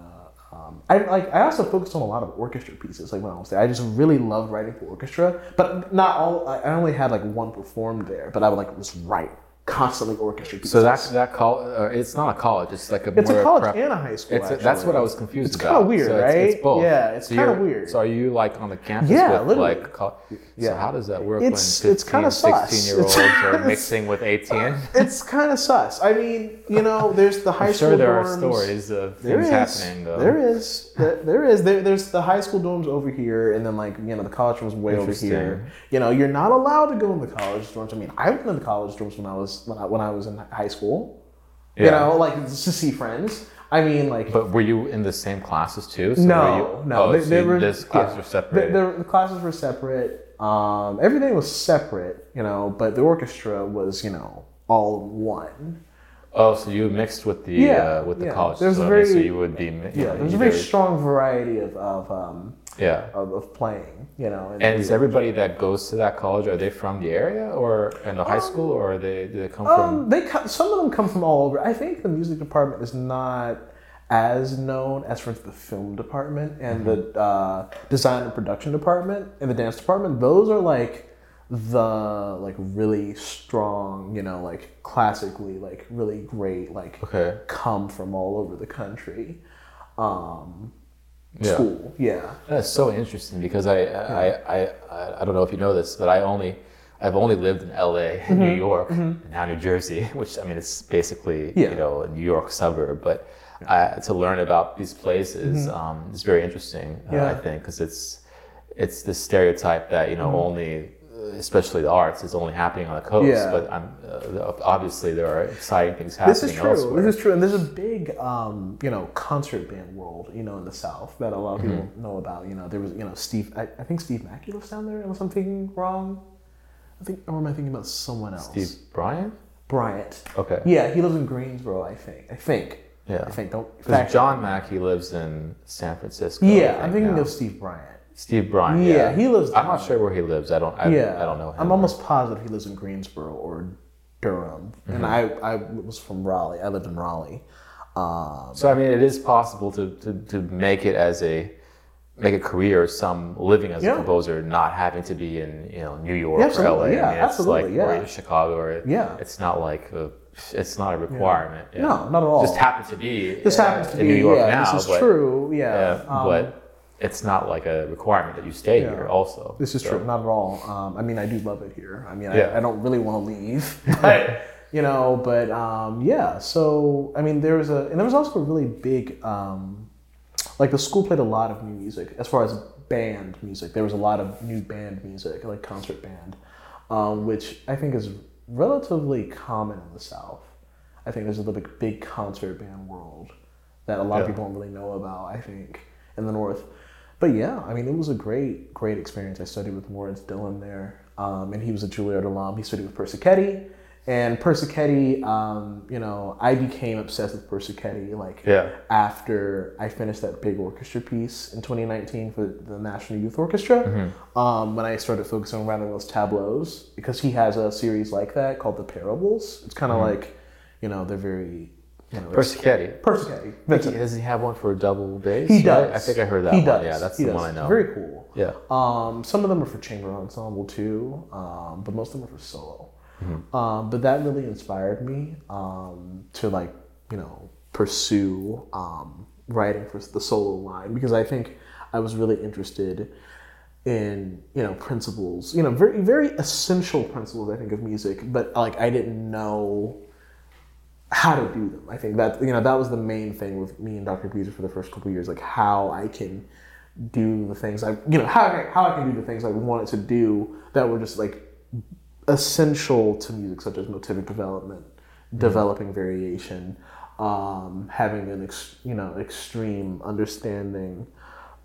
Um, I like. I also focused on a lot of orchestra pieces. Like when I was there, I just really loved writing for orchestra. But not all. I only had like one performed there. But I would like was write constantly orchestra pieces. So that's that call. Uh, it's not a college. It's like a it's more a college prep- and a high school. It's a, that's what I was confused It's kinda weird, So it's- It's, right? both. Yeah, it's So kinda weird. So are you like on the campus Yeah, with literally. like? Co- So Yeah. how does that work It's- when it's kinda sus. 16 year olds It's- are mixing with 18? [LAUGHS] It's kind of sus. I mean, you know, there's the high I'm school sure there are dorms. stories of There things is. happening. Though. There is. There, there is. There, there's the high school dorms over here, and then like you know the college dorms way over here. You know, you're not allowed to go in the college dorms. I mean, I went in the college dorms when I was when I, when I was in high school. You know, like just to see friends. I mean, like But were you in the same classes too? So no, you, no. Oh, they, so they were this classes yeah. were separated. The, the, classes were separate. Um, everything was separate, you know, but the orchestra was, you know, all one. oh, so you mixed with the Yeah, uh, with the yeah. college. There's so, mean, so you would be. Yeah, there's a very strong variety of of, um, yeah. of, of playing, you know. And is everybody that goes to that college are they from the area or in the high school or are they do they come from? Um, they co- some of them come from all over. I think the music department is not as known as, for instance, the film department and the uh, design and production department and the dance department. Those are like the like really strong, you know, like classically like really great like Okay. come from all over the country. Um, Yeah. School, yeah. That's so interesting because I, I, I, I, I don't know if you know this, but I only, I've only lived in L.A., Mm-hmm. New York, and now New Jersey, [LAUGHS] which I mean it's basically Yeah. you know a New York suburb. But I, to learn about these places um, is very interesting. Uh, Mm-hmm. I think because it's it's the stereotype that you know Mm-hmm. only. Especially the arts is only happening on the coast, Yeah. but I'm, uh, obviously there are exciting things happening. This is true. elsewhere. This is true, and there's a big, um, you know, concert band world, you know, in the South that a lot of people Mm-hmm. know about. You know, there was, you know, Steve. I, I think Steve Mackey lives down there. Unless I'm thinking wrong. I think, or am I thinking about someone else? Steve Bryant. Bryant. Okay. Yeah, he lives in Greensboro. I think. I think. Yeah. I think. Don't. Because John Mackey lives in San Francisco. Yeah, I'm thinking now. of Steve Bryant. Steve Bryant. Yeah, Yeah, he lives I'm not sure where he lives. I don't. I, yeah, I don't know him. I'm almost positive he lives in Greensboro or Durham, Mm-hmm. and I I was from Raleigh. I lived in Raleigh. Um, So I mean, it is possible to, to, to make it as a make a career, some living as Yeah. a composer, not having to be in you know New York Yeah, or. LA. Yeah, I mean, absolutely, like yeah. or Chicago or Yeah. It's not like a it's not a requirement. Yeah. No, not at all. Just happens to be. this uh, happens to in be New York yeah, now, this is but, true. Yeah, Yeah, um, but it's not like a requirement that you stay Yeah. here. Also, This is So- true, not at all. Um, I mean, I do love it here. I mean, Yeah. I, I don't really want to leave, [LAUGHS] but you know, but um, yeah. So I mean, there was a, and there was also a really big, um, like the school played a lot of new music as far as band music. There was a lot of new band music, like concert band, um, which I think is relatively common in the South. I think there's a little bit big concert band world that a lot of people don't really know about. I think in the North, but yeah, I mean, it was a great, great experience. I studied with Lawrence Dillon there, um, and he was a Juilliard alum. He studied with Persichetti, and Persichetti, um, you know, I became obsessed with Persichetti like Yeah. after I finished that big orchestra piece in 2019 for the National Youth Orchestra. Mm-hmm. Um, when I started focusing on those tableaus, because he has a series like that called The Parables. It's kind of Mm-hmm. like, you know, they're very, you know, Persichetti. Persichetti. Does he, does he have one for a double bass? He right? does. I think I heard that He one. does. Yeah, that's He the does. one I know. Very cool. Yeah. Um, some of them are for chamber ensemble too, um, but most of them are for solo. Mm-hmm. Um, but that really inspired me um, to like you know pursue um, writing for the solo line because I think I was really interested in you know principles, you know very very essential principles I think of music, but like I didn't know how to do them. I think that you know that was the main thing with me and Dr. Beaser for the first couple of years, like how I can do the things I you know how I, how I can do the things I wanted to do that were just like essential to music, such as motivic development, developing variation, um, having an ex, you know extreme understanding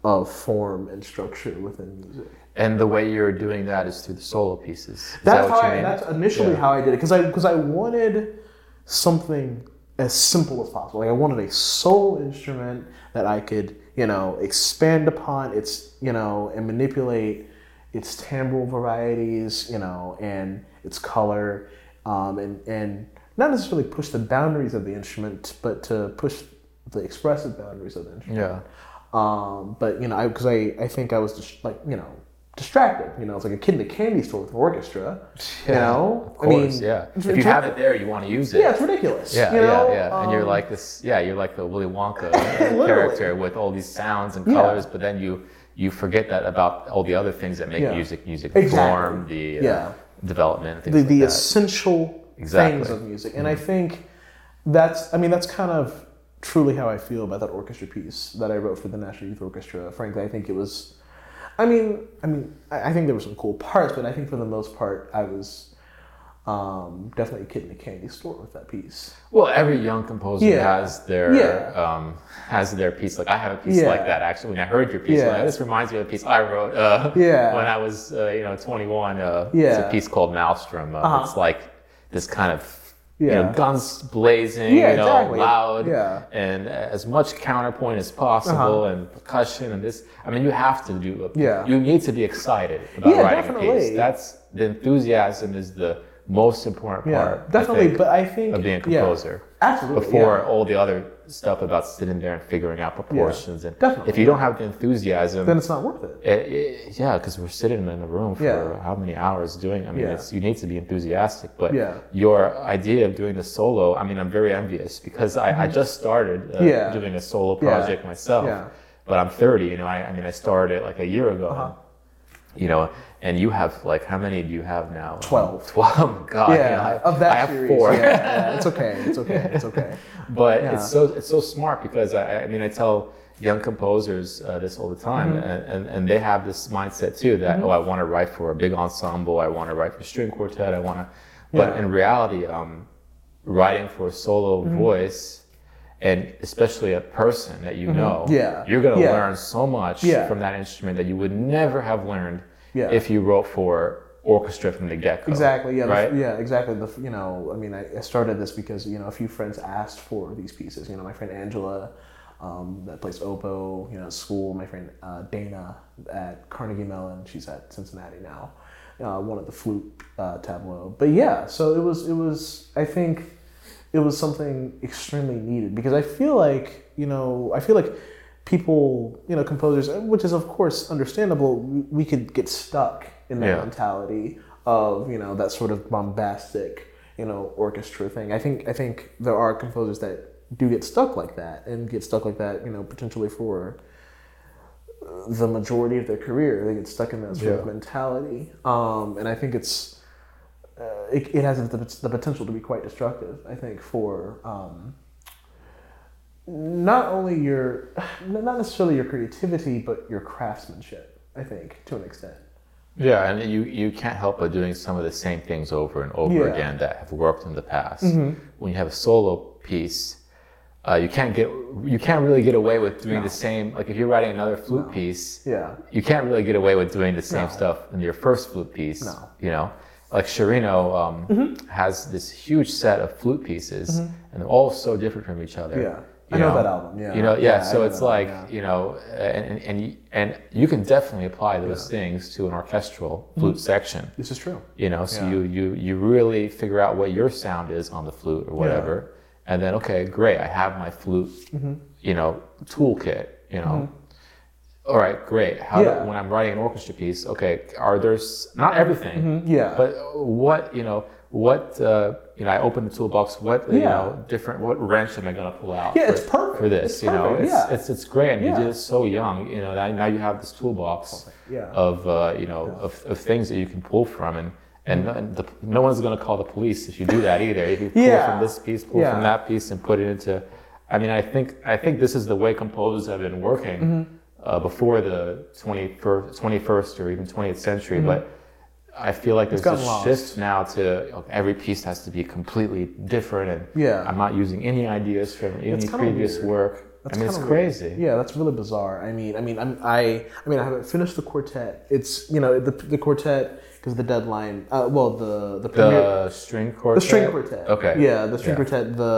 of form and structure within music. And the way you're doing that is through the solo pieces. Is That's that how I, that's initially Yeah. how I did it because I because I wanted something as simple as possible. Like I wanted a solo instrument that I could you know expand upon its you know and manipulate its timbral varieties you know and its color um, and and not necessarily push the boundaries of the instrument, but to push the expressive boundaries of the instrument. Yeah. Um, but you know, because I, I, think I was just like you know distracted. You know, it's like a kid in a candy store with an orchestra. you know, Of course, yeah. If you have it there, you want to use it. yeah, it's ridiculous. Yeah, you know? yeah, yeah. And you're Um, like this, yeah, you're like the Willy Wonka [LAUGHS] character with all these sounds and Yeah. colors, but then you you forget that about all the other things that make Yeah. music, music Exactly. form, the uh, Yeah. development, the, like the that. essential Exactly. things of music, and I think that's I mean that's kind of truly how I feel about that orchestra piece that I wrote for the National Youth Orchestra. Frankly, I think it was. I mean, I mean, I I think there were some cool parts, but I think for the most part, I was um, definitely a kid in a candy store with that piece. Well, every young composer Yeah. has their Yeah. um, has their piece. Like I have a piece Yeah. like that actually. When I heard your piece, Yeah. like, this reminds me of a piece I wrote uh, when I was uh, you know 21. Uh, It's a piece called Maelstrom. Uh, Uh-huh. It's like this kind of you Yeah. know guns blazing, Yeah, you know, exactly. loud, Yeah. and as much counterpoint as possible, and percussion and this. I mean, you have to do. A, Uh-huh. Yeah. You need to be excited about Yeah, writing a definitely. piece. That's the enthusiasm is the most important Yeah, part. I definitely. think, but I think of being a yeah, composer absolutely before yeah. all the other stuff about sitting there and figuring out proportions. and definitely. if you don't have the enthusiasm, then it's not worth it. it, it- yeah, because we're sitting in a room for Yeah. how many hours doing? I mean, Yeah. it's, you need to be enthusiastic. But Yeah. your idea of doing the solo, I mean, I'm very envious because I, I just started uh, Mm-hmm. Yeah. doing a solo Yeah. project myself. Yeah. But I'm 30. You know, I, I mean, I started like a year ago. Uh-huh. You know, and you have like how many do you have now? 12. [LAUGHS] Twelve. God, yeah, know, I, of that I have series. four. Yeah, [LAUGHS] yeah, it's okay. It's okay. It's okay. [LAUGHS] but Yeah. it's so it's so smart because I, I mean I tell young composers uh, this all the time Mm-hmm. and, and, and they have this mindset too that oh I want to write for a big ensemble I want to write for string quartet I want to but Yeah. in reality um, writing for a solo Mm-hmm. voice and especially a person that you know Mm-hmm. Yeah. you're going to Yeah. learn so much Yeah. from that instrument that you would never have learned Yeah. if you wrote for orchestra from the get-go Exactly. Yeah. the- yeah. Exactly. The you know, I mean, I, I started this because you know a few friends asked for these pieces. You know, my friend Angela, um, that plays oboe. You know, at school. My friend uh, Dana at Carnegie Mellon. She's at Cincinnati now. Uh, wanted the flute uh, tableau. But yeah, so it was. It was. I think it was something extremely needed because I feel like you know I feel like people you know composers which is of course understandable we, could get stuck in that Yeah. mentality of you know that sort of bombastic you know, orchestra thing. I think I think there are composers that do get stuck like that and get stuck like that, you know, potentially for the majority of their career. They get stuck in that sort of mentality, um, and I think it's uh, it, it has the, the potential to be quite destructive. I think for um, not only your [SIGHS] not necessarily your creativity, but your craftsmanship. I think to an extent. Yeah, and you, you can't help but doing some of the same things over and over Yeah. again that have worked in the past. When you have a solo piece, uh, you can't get you can't really get away with doing the same. Like if you're writing another flute piece, Yeah. you can't really get away with doing the same No. stuff in your first flute piece. No. Mm-hmm. You know, like Sciarrino um, has this huge set of flute pieces, and they're all so different from each other. Yeah. You I know that album, yeah. You know, yeah. Yeah, so know it's like album, you know, and and and you, and you can definitely apply those things to an orchestral flute section. This is true. You know, so Mm-hmm. Yeah. you you you really figure out what your sound is on the flute or whatever, and then okay, great, I have my flute, Mm-hmm. you know, toolkit. You know, all right, great. How Yeah. do, when I'm writing an orchestra piece, okay, are there's not everything, Mm-hmm. Yeah. but what you know, what uh, you know, I open the toolbox. What you know, different. What wrench am I going to pull out? Yeah, for, it's perfect. for this. It's you know, it's, yeah. it's it's great, and Yeah. you did it so young. You know, now, now you have this toolbox Yeah. of uh, you know of, of things that you can pull from, and and, and the, no one's going to call the police if you do that either. If you pull Yeah. from this piece, pull Yeah. from that piece, and put it into. I mean, I think I think this is the way composers have been working Mm-hmm. uh, before the 21st, 21st or even 20th century, Mm-hmm. but. I feel like there's a lost. shift now to every piece has to be completely different, and Yeah. I'm not using any ideas from any previous weird. work. That's I mean, it's weird. crazy. Yeah, that's really bizarre. I mean, I mean, I'm, I, I mean, I haven't finished the quartet. It's you know the the quartet because the deadline. Uh, well, the the premiere. The string quartet. The string quartet. Okay. Yeah, the string Yeah. quartet. The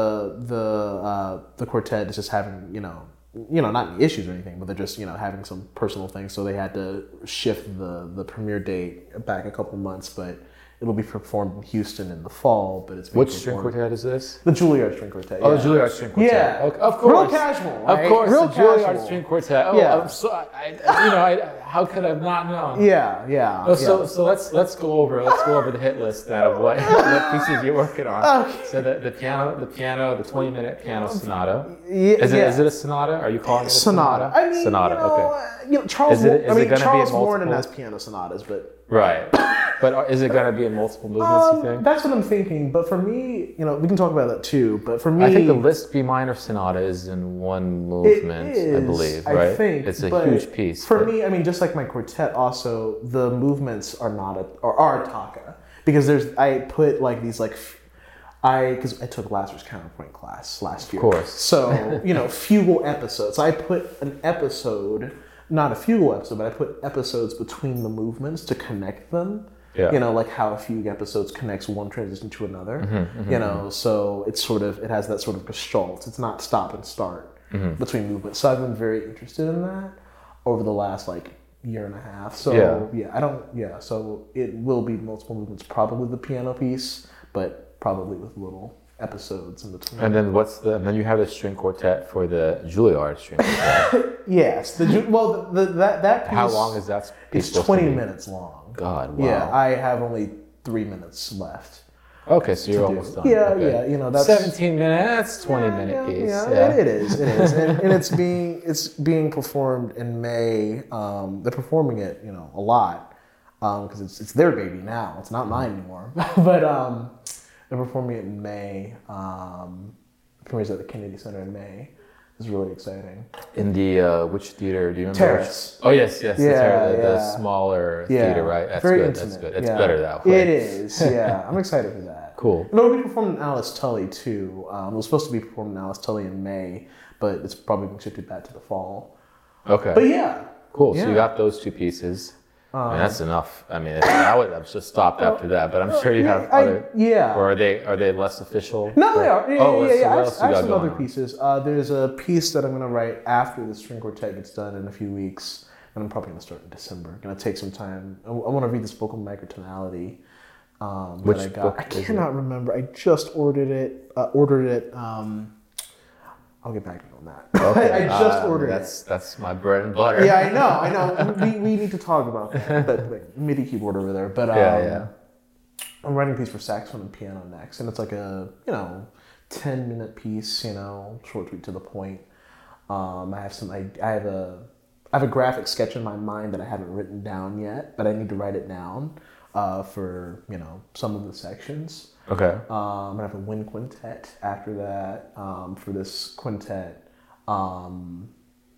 the uh, the quartet is just having you know you know not issues or anything, but they're just you know having some personal things, so they had to shift the the premiere date back a couple months, but it'll be performed in Houston in the fall. But it's being Which string performed- quartet is this? The Juilliard string quartet. Oh, yeah. the Juilliard string quartet. Yeah. Okay, of course. Real casual, Of course, Real the Juilliard casual. string quartet. Oh, Yeah. I'm so, I, you know, I, how could I have not known? Yeah, yeah. Oh, so, yeah. so let's let's go over let's go over the hit list then of what, [LAUGHS] what pieces you're working on. Okay. So the, the piano the piano the 20 minute piano sonata. Yeah, Is it yeah. is it a sonata? Are you calling it a sonata. sonata? I mean, sonata. you know, okay. you know, Charles. Is it- is I mean, be Charles a Warren has piano sonatas, but Right. But is it going to be in multiple movements? you um, think? that's what I'm thinking. But for me, you know, we can talk about that too. But for me, I think the Liszt B minor sonata is in one movement, I is, believe, I right? think, it's a huge piece. For but- me, I mean, just like my quartet, also the movements are not a or are attacca because there's I put like these like. I because I took Lasser's counterpoint class last year. Of course. So [LAUGHS] you know, fugal episodes. I put an episode, not a fugal episode, but I put episodes between the movements to connect them. Yeah. You know, like how a fugue episodes connects one transition to another. Mm-hmm, you know, so it's sort of it has that sort of gestalt. It's not stop and start Mm-hmm. between movements. So I've been very interested in that over the last like year and a half. So Yeah. yeah, I don't yeah, so it will be multiple movements, probably the piano piece, but probably with little episodes in between. And then what's the? And then you have the string quartet for the Juilliard string quartet. [LAUGHS] yes, the ju- well the, the that that piece How long is that? it's twenty minutes long. God, wow. Yeah, I have only three minutes left. Okay, so you're do. almost done. Yeah, Okay. yeah, you know, that's- 17 minutes, 20 Yeah, minute yeah, piece. Yeah, Yeah, It, it is. It is, and, and it's being it's being performed in May. Um, they're performing it, you know, a lot because it's it's their baby now. It's not mine anymore. [LAUGHS] but um, they're performing it in May. Um, premieres at the Kennedy Center in May. It's really exciting. In the uh, which theater? Do you remember? Terrace. which- Oh yes, yes. the, Yeah, the, the yeah. smaller Yeah, theater, right? That's very good. intimate. That's good. It's yeah. better that way. It is. Yeah, [LAUGHS] I'm excited for that. Cool. And it'll be performed in Alice Tully too. Um, it was supposed to be performed in Alice Tully in May, but it's probably been shifted back to the fall. Okay. But yeah, Cool. So you got those two pieces. I mean, that's enough. I mean, I would have just stopped after that, but I'm sure you have I- other. yeah. Or are they are they less official? No, they are. Yeah, oh, yeah, yeah. I have, I have some other on? pieces. Uh, there's a piece that I'm going to write after the string quartet gets done in a few weeks, and I'm probably going to start in December. Going to take some time. I, want to read this book on microtonality. Um, Which that I got. book I cannot remember. I just ordered it. Uh, ordered it. Um, I'll get back to you on that. Okay. [LAUGHS] I just Uh, ordered it. That's that's my bread and butter. Yeah, I know, I know. [LAUGHS] we, we need to talk about that. That like, MIDI keyboard over there, but um, Yeah, yeah. I'm writing a piece for saxophone and piano next, and it's like a you know, ten minute piece. You know, short, sweet, to the point. Um, I have some. I, I have a. I have a graphic sketch in my mind that I haven't written down yet, but I need to write it down uh, for you know some of the sections. Okay. Um, I have a wind quintet after that um, for this quintet um,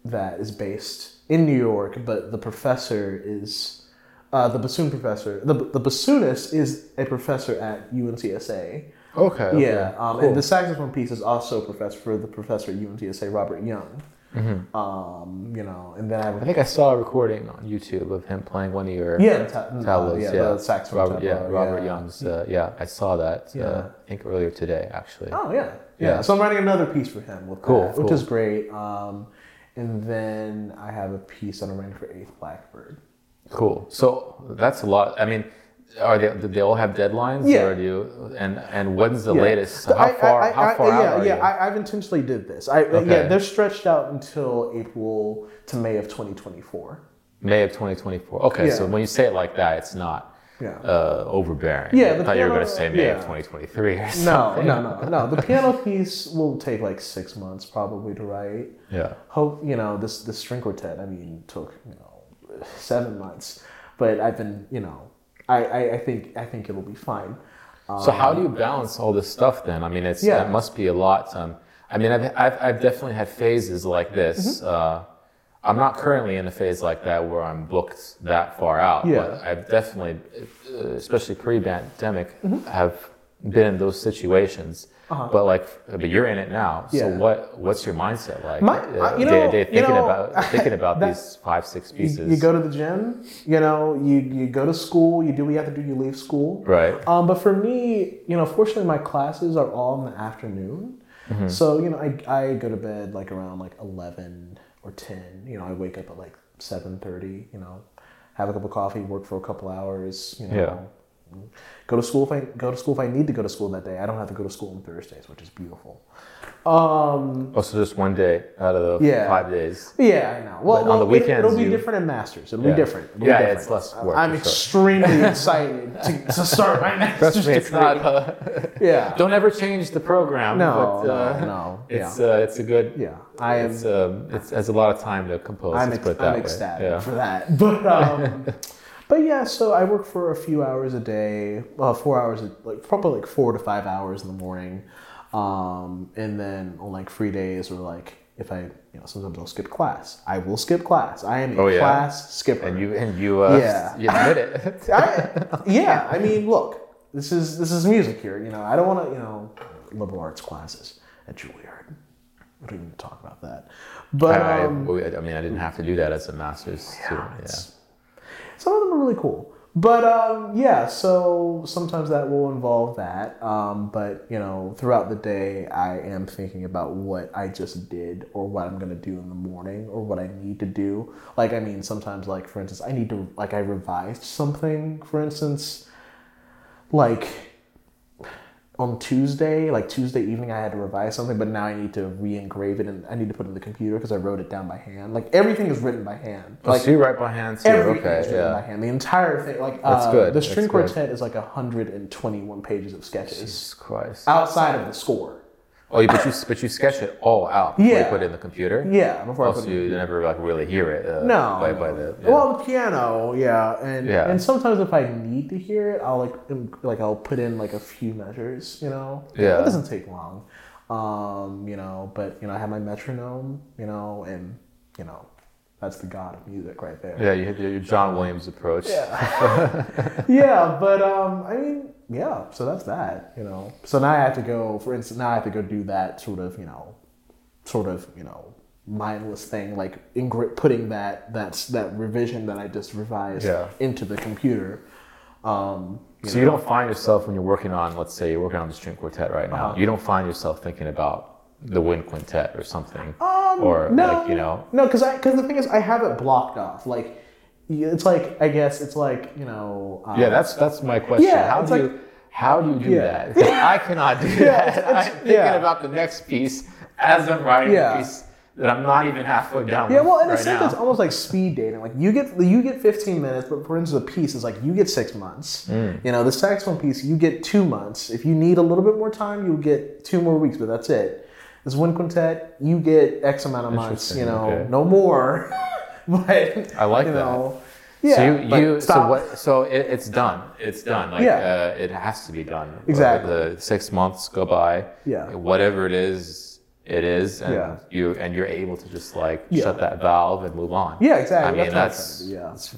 that is based in New York, but the professor is uh, the bassoon professor. The, the bassoonist is a professor at UNCSA. Okay. okay. Yeah, um, Cool. and the saxophone piece is also professor for the professor at UNCSA, Robert Young. Um, you know, and then I I think I saw a recording on YouTube of him playing one of your yeah, tableaus. uh, yeah, yeah, the saxophone Robert, yeah, Robert yeah. Young's. Uh, yeah, I saw that. Yeah. Uh, I think earlier today, actually. Oh yeah. yeah, Yeah. So I'm writing another piece for him with Cool, that, which is great. Um, and then I have a piece that I'm writing for Eighth Blackbird. Cool. So that's a lot. I mean, are they? Do they all have deadlines? Yeah. Or do you? And and when's the Yeah. latest? How I- far? I- I- how far yeah, out are yeah. you? I, I've intentionally did this. I yeah, they're stretched out until April to May of 2024. May of 2024. Okay, so when you say it like that, it's not Yeah. uh, overbearing. Yeah, I the thought you were going to say May of yeah. 2023 or No, something. no, no, no. The [LAUGHS] piano piece will take like six months probably to write. Yeah. Hope you know this this string quartet. I mean, took you know seven months, but I've been you know I I, I think I think it'll be fine. So how do you balance all this stuff then? I mean, it's Yeah. it must be a lot. Um, I mean, I've, I've I've definitely had phases like this. Mm-hmm. Uh, I'm not currently in a phase like that where I'm booked that far out. Yeah. But I've definitely, uh, especially pre-pandemic, Mm-hmm. have been in those situations. But like, but you're in it now. So Uh-huh. Yeah. what what's your mindset like? My- uh, you day to know- day, you thinking know, about [LAUGHS] thinking about that- these five six You, pieces. you go to the gym, you know, you you go to school, you do what you have to do, you leave school. right. Um, but for me, you know, fortunately, my classes are all in the afternoon. Mm-hmm. So you know, I, I go to bed like around like eleven or ten. You know, I wake up at like seven thirty. You know, have a cup of coffee, work for a couple hours. You know, Yeah. Go to school if I go to school if I need to go to school that day. I don't have to go to school on Thursdays, which is beautiful. Um, Also, just one day out of the Yeah. five days. yeah, I know. Well, But on the well, it- weekends, it'll be different in masters. It'll Yeah. be different. It'll Yeah, be yeah, different. it's less work, I'm sure. extremely [LAUGHS] excited to, to start my master's me, it's not. Uh, Yeah. [LAUGHS] Don't ever change the program. No, but, uh, no. [LAUGHS] It's yeah. uh, it's a good. yeah. I am. It's um, it's has a lot of time to compose. I'm, ex- put it that I'm way. ecstatic Yeah. for that. But um, but yeah. So I work for a few hours a day. Well, four hours, like probably like four to five hours in the morning, um, and then on like free days or like if I you know sometimes I'll skip class. I will skip class. I am a Oh, yeah? class skipper. And you and you uh, Yeah. you admit it. [LAUGHS] I, yeah, I mean, look, this is this is music here. You know, I don't want to, you know, liberal arts classes at Juilliard. We don't even talk about that. But I, um, I, I mean, I didn't have to do that as a master's student. Yeah. Some of them are really cool. But um, yeah, so sometimes that will involve that. Um, but you know, throughout the day, I am thinking about what I just did, or what I'm gonna do in the morning, or what I need to do. Like, I mean, sometimes, like for instance, I need to like I revised something. For instance, like on Tuesday, like Tuesday evening, I had to revise something, but now I need to re-engrave it and I need to put it in the computer because I wrote it down by hand. Like everything is written by hand. Oh, Like so you write by hand too. everything Okay. is written by hand. The entire thing, like That's uh, good, The that's string good. quartet is like 121 pages of sketches Jesus Christ. outside of the score. Oh, you- but you but you sketch it all out before you put it in the computer. Yeah, before I Also, put it. you never like really hear it. Uh, No, By, by the. yeah. well, the piano, yeah, and Yeah. and sometimes if I need to hear it, I'll like like I'll put in like a few measures, you know. Yeah. it doesn't take long, um, you know. But you know, I have my metronome, you know, and you know, that's the god of music right there. yeah, you had your John Williams approach. yeah, [LAUGHS] [LAUGHS] but um, I mean, yeah. So that's that, you know. So now I have to go. For instance, now I have to go do that sort of, you know, sort of, you know, mindless thing, like ingr- putting that that's that revision that I just revised Yeah. into the computer. Um, you So you don't find yourself when you're working on, let's say, you're working on the string quartet right now. Uh-huh. You don't find yourself thinking about the wind quintet or something, Um, or no, like you know. no, because I because the thing is, I have it blocked off. Like, it's like I guess it's like you know. Um, Yeah, that's that's my question. Yeah, how do like- you how do you do Yeah. that? I cannot do [LAUGHS] Yeah, that. it's- I'm thinking yeah. about the next piece as I'm writing the piece that I'm not even halfway down. Yeah, well, in a sense, now. it's almost like speed dating. Like you get you get 15 minutes, but for instance, a piece is like you get six months. Mm. You know, the saxophone piece you get two months. If you need a little bit more time, you'll get two more weeks, but that's it. This wind quintet, you get X amount of months. You know, okay. no more. [LAUGHS] [LAUGHS] but I like you that. know, yeah. so you, you so what? So it, it's done. It's done. Like Yeah. uh, it has to be done. Exactly. The six months go by. Yeah. Whatever it is, it is, and Yeah. you and you're able to just like Yeah. shut that valve and move on. Yeah, exactly. I mean, That's that's what I'm trying to do, yeah. it's,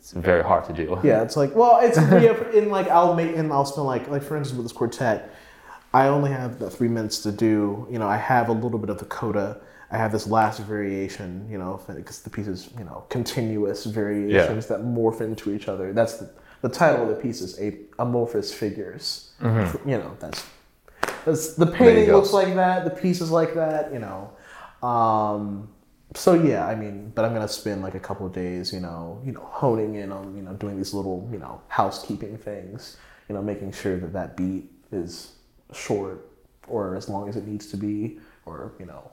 it's very hard to do. Yeah, it's like well, it's [LAUGHS] yeah, in like I'll make and I'll spend like like for instance with this quartet, I only have the three minutes to do. You know, I have a little bit of the coda. I have this last variation. You know, because the piece is you know continuous variations that morph into each other. That's the the title of the piece is a amorphous figures. You know, that's that's the painting looks like that. The piece is like that. You know. Um, so yeah, I mean, but I'm gonna spend like a couple of days, you know, you know, honing in on, you know, doing these little, you know, housekeeping things, you know, making sure that that beat is short or as long as it needs to be, or you know,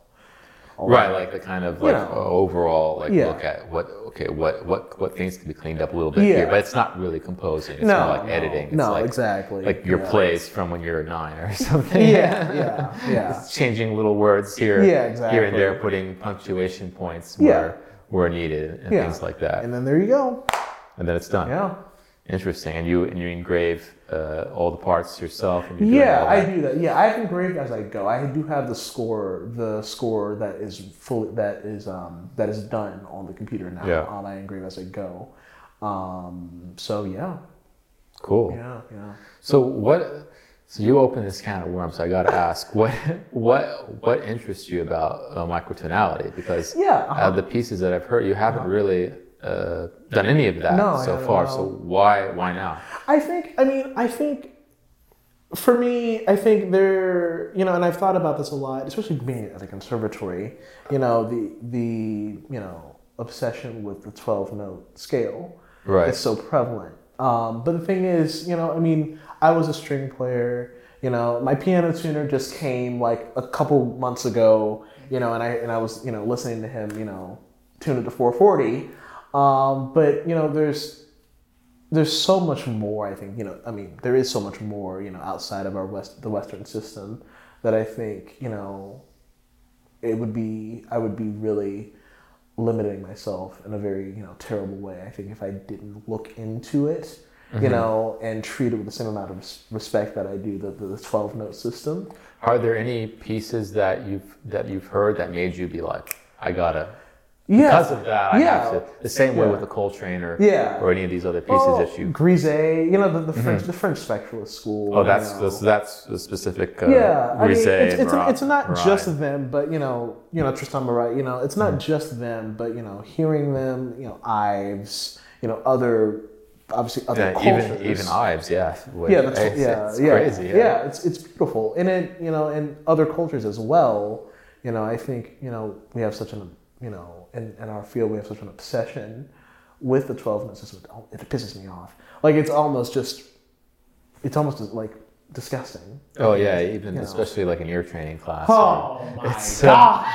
Right, like the kind of You like know. overall like Yeah. look at what okay what what what things can be cleaned up a little bit Yeah. here, but it's not really composing. It's no, not like no, editing. It's no, like, exactly, like your yeah. plays from when you're nine or [LAUGHS] something. Yeah, yeah, [LAUGHS] yeah. It's changing little words here, Yeah, exactly. here and there, putting punctuation points where where needed and things like that, And then there you go. and then it's done. Yeah. Interesting, and you and you engrave uh, all the parts yourself. And Yeah, I do that. Yeah, I engrave as I go. I do have the score, the score that is fully that is um that is done on the computer now. Yeah. Um, I engrave as I go. Um, so yeah, Cool. yeah, yeah. So what? So you open this can of worms. I got to ask, [LAUGHS] what what what interests you about uh, microtonality? Because Yeah, uh-huh. of the pieces that I've heard, you haven't really uh, done any of that No, so far. So why why now? I think. I mean, I think. For me, I think there, you know, and I've thought about this a lot, especially being at a conservatory. You know, the the you know obsession with the twelve note scale. Right. It's so prevalent. Um, but the thing is, you know, I mean, I was a string player. You know, my piano tuner just came like a couple months ago. You know, and I and I was you know listening to him. You know, tune it to 440. Um, but you know, there's there's so much more. I think you know. I mean, there is so much more. You know, outside of our west the Western system that I think you know it would be I would be really limiting myself in a very you know terrible way. I think if I didn't look into it, you know, and treat it with the same amount of respect that I do the the twelve note system. Are there any pieces that you've that you've heard that made you be like, I gotta Yeah, because of that, I yeah, to. The same way Yeah. with the Coltrane or Yeah. or any of these other pieces Well, that you. Grisey, you know the, the French the French spectralist school. Mm-hmm. Oh, that's you know. that's, the specific. Uh, yeah, I mean, it's, it's, Murail- it's not Murail. just them, but you know, you know Tristan Murail. You know, it's Mm-hmm. not just them, but you know, hearing them, you know, Ives, you know, other obviously other Yeah, cultures. even even Ives, yeah. Wait, yeah, that's, it's, yeah, it's yeah, crazy. Yeah. it's it's beautiful, and it you know, in other cultures as well. You know, I think you know we have such an you know in, in our field we have such an obsession with the twelve note system. It, it pisses me off. Like it's almost just, it's almost like disgusting. Oh yeah, even You know. especially like an ear training class. Oh my It's, uh, god!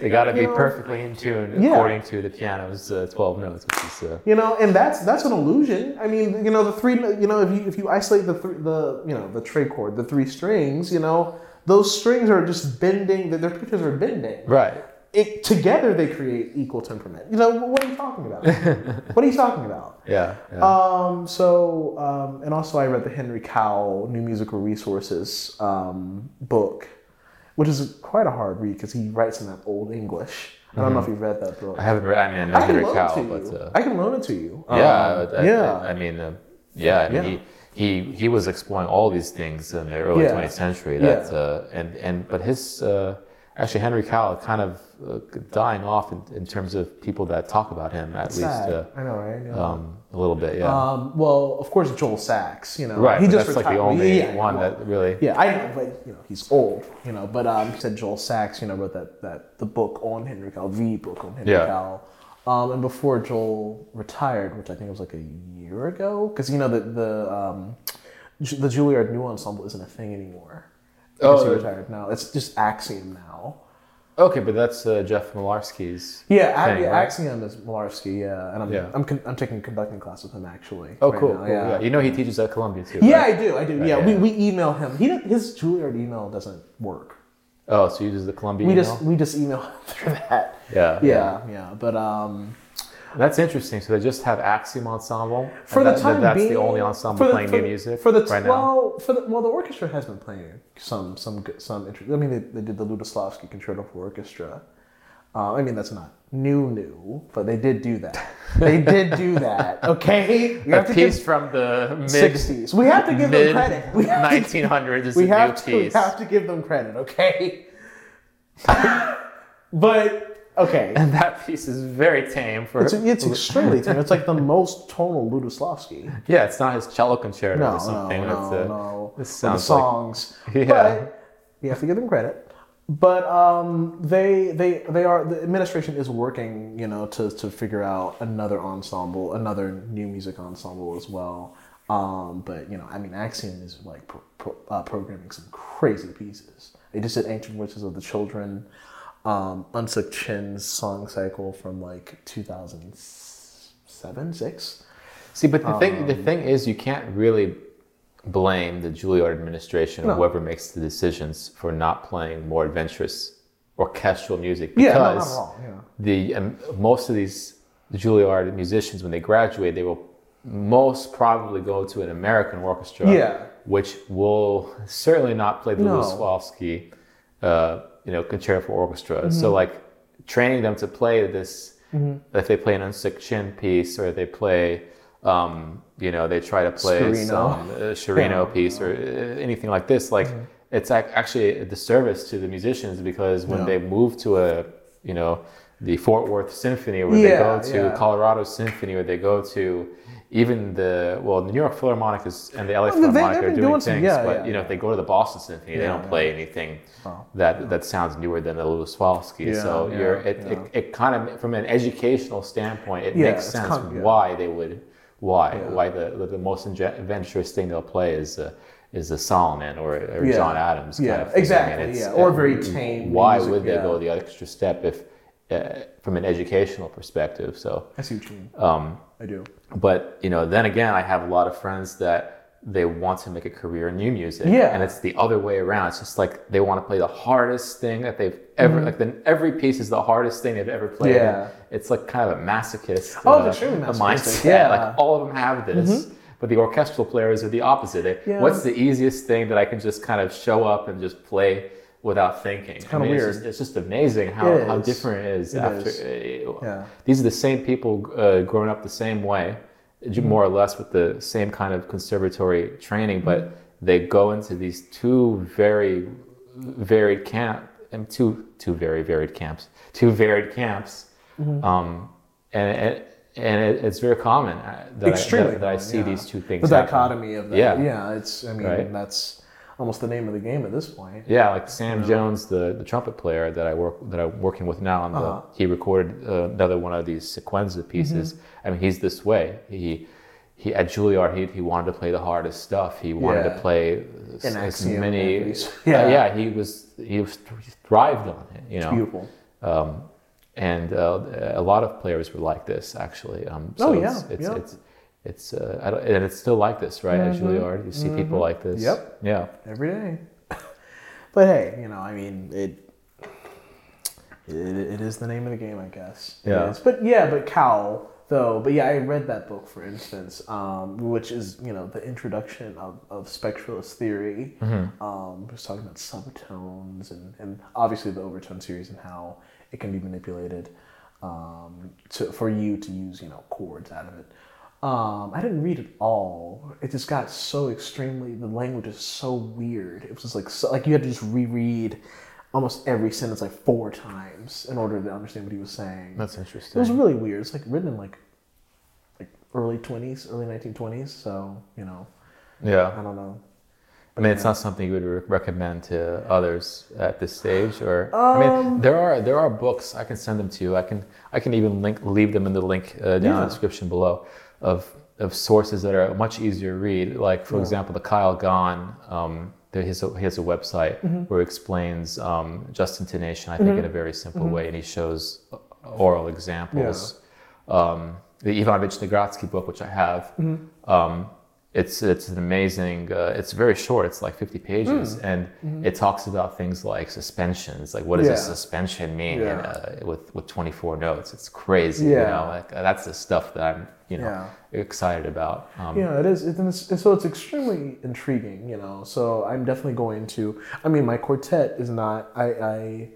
They got to be know, perfectly in tune Yeah. according to the piano's uh, twelve notes, which is uh, You know, and that's that's an illusion. I mean, you know, the three. You know, if you if you isolate the three, the you know the trichord, the three strings, you know, those strings are just bending. Their pictures are bending. right. It, together they create equal temperament. You know, what are you talking about? [LAUGHS] what are you talking about? Yeah. yeah. Um, so, um, and also I read the Henry Cowell New Musical Resources um, book, which is quite a hard read because he writes in that old English. I don't know if you've read that book. I haven't read. I mean, I know I Henry Cowell, but uh, I can loan it to you. yeah, Um, I, yeah. I, mean, uh, yeah. I mean, Yeah. he. He, he was exploring all these things in the early Yeah. 20th century. Yeah. Uh, and and but his uh, actually Henry Cowell kind of uh, dying off in, in terms of people that talk about him at least uh, I know, right? Yeah. um, a little bit. Yeah. Um, well, of course, Joel Sachs. You know, right. He just that's like the retired. only Yeah, one well, that really. Yeah, I know, but you know, he's old. You know, but um, he said Joel Sachs. You know, wrote that that the book on Henry Cowell, the book on Henry Yeah. Cowell. Um, and before Joel retired, which I think was like a year ago, because you know the the um, the Juilliard New Ensemble isn't a thing ananymore. Oh, he the- retired now. It's just Axiom now. Okay, but that's uh, Jeff Milarsky's. Yeah, thing, yeah right? Axiom is Malarski, yeah, and I'm Yeah. I'm, con- I'm taking conducting class with him actually. Oh, right cool. cool. Yeah. You know he teaches at Columbia too. Yeah, right? I do. I do. Yeah, yeah. we, we email him. He his Juilliard email doesn't work. Oh, so he uses the Columbia. We email? just we just email [LAUGHS] through that. Yeah. Yeah, yeah. But um, That's interesting. So they just have Axiom Ensemble. for and the that- time that's being, the only ensemble the- playing for new the- music for the right now. well for the well the orchestra has been playing some some good some inter- I mean they, they did the Lutoslawski Concerto for Orchestra. Uh, I mean that's not new new, but they did do that. They did do that. [LAUGHS] Okay, we A have to piece give from the mid sixties. We have to give them credit. We have 1900s is we a have new to, we have to give them credit, okay? [LAUGHS] but okay, And that piece is very tame for. it's, it's [LAUGHS] extremely tame. It's like the [LAUGHS] most tonal Lutoslawski. yeah, it's not his cello concerto No, or something. no, It's a- no. This sounds the like songs. [LAUGHS] Yeah. But you have to give them credit. But um, they they they are the administration is working, you know, to to figure out another ensemble, another new music ensemble as well. Um, but you know, I mean, Axiom is like pro, pro, uh, programming some crazy pieces. They just did Ancient Witches of the Children, um, Unsuk Chin's song cycle from like two thousand seven, six. See, but the thing Um, the thing is, you can't really blame the Juilliard administration or No. whoever makes the decisions for not playing more adventurous orchestral music Yeah, no, not because at all. Yeah. the um, most of these Juilliard musicians, when they graduate, they will most probably go to an American orchestra, Yeah. which will certainly not play the No. Uh, you know, concerto for orchestra. Mm-hmm. So like training them to play this, if they play an chin piece or they play, um, you know, they try to play Sciarrino. some uh, [LAUGHS] piece or uh, anything like this, like it's ac- actually a disservice to the musicians because when Yeah. they move to a, you know, the Fort Worth Symphony, or they go to yeah. Colorado Symphony, or they go to even the well, the New York Philharmonic is and the LA they- Philharmonic they've are doing, doing some- things, yeah, but yeah, you know, if they go to the Boston Symphony, they don't yeah. play anything Oh. that that sounds newer than the Lutoslawski. Yeah, so yeah, you're it, yeah. it, it kind of from an educational standpoint, it Yeah, makes sense kind- yeah. why they would why Yeah. why the the, the most adventurous thing they'll play is. Uh, is a Salonen or, or Yeah. John Adams kind Yeah, of thing. exactly, yeah. Or very tame Why music, would they yeah. go the extra step if, uh, from an educational perspective? So, I see what you mean. um, I do. but you know, then again, I have a lot of friends that they want to make a career in new music, Yeah. and it's the other way around. It's just like they want to play the hardest thing that they've ever like. Then every piece is the hardest thing they've ever played. Mm-hmm. Yeah. it's like kind of a masochist. Oh, uh, extremely a mindset. yeah. Mm-hmm. Like all of them have this. But the orchestral players are the opposite. They, Yeah. What's the easiest thing that I can just kind of show up and just play without thinking? It's kinda It's weird. just, it's just amazing how, It how different it is It after. is. uh, Yeah. These are the same people uh, growing up the same way, Mm-hmm. more or less with the same kind of conservatory training, but Mm-hmm. they go into these two very varied camp and two two very varied camps, two varied camps, Mm-hmm. um, and and it, it's very common uh, that, I, that, that I see yeah. these two things. The happen. dichotomy of that. Yeah. Yeah. It's. I mean, Right. that's almost the name of the game at this point. Yeah, like Sam Jones, the, the trumpet player that I work that I'm working with now, and Uh-huh. he recorded uh, another one of these sequenza pieces. Mm-hmm. I mean, he's this way. He he at Juilliard, he, he wanted to play the hardest stuff. He wanted Yeah. to play as, An as axiom, many. yeah, Yeah. yeah. He was he was he thrived on it. You know, Beautiful. um, and uh, a lot of players were like this actually. Um, so Oh, it's, yeah, it's, yeah. it's it's uh, I don't, and it's still like this, right? At Juilliard, you see people like this. Mm-hmm. Yep. Yeah. every day. [LAUGHS] but hey, you know, I mean, it, it it is the name of the game, I guess. It Yeah. is. But yeah, but Cow though. But yeah, I read that book for instance, um, which is you know the introduction of, of spectralist theory. Um, it was talking about subtones and and obviously the overtone series and how it can be manipulated um, to for you to use you know chords out of it. Um, I didn't read it all. It just got so extremely. The language is so weird. It was just like so, like you had to just reread almost every sentence like four times in order to understand what he was saying. That's interesting. it was really weird. It's like written in like like early twenties, early nineteen twenties. So you know, yeah. I don't know. I mean, it's not something you would re- recommend to others at this stage, or I mean, there are there are books I can send them to you. I can I can even link leave them in the link uh, down in the description below of of sources that are much easier to read. Like for example, the Kyle Gann um, he has a, he has a website Mm-hmm. where he explains um, just intonation. I think in a very simple Mm-hmm. way, and he shows oral examples. Um, the Ivan Wyschnegradsky book, which I have, Mm-hmm. um, it's it's an amazing. Uh, it's very short. It's like fifty pages, and it talks about things like suspensions. Like, what does a Mm. Mm-hmm. Yeah. suspension mean Yeah. in, uh, with with twenty four notes? It's crazy. You Yeah. know, like, uh, that's the stuff that I'm you know Yeah. excited about. Um, Yeah, it is. It's, so it's extremely intriguing, you know. So I'm definitely going to. I mean, my quartet is not. I. I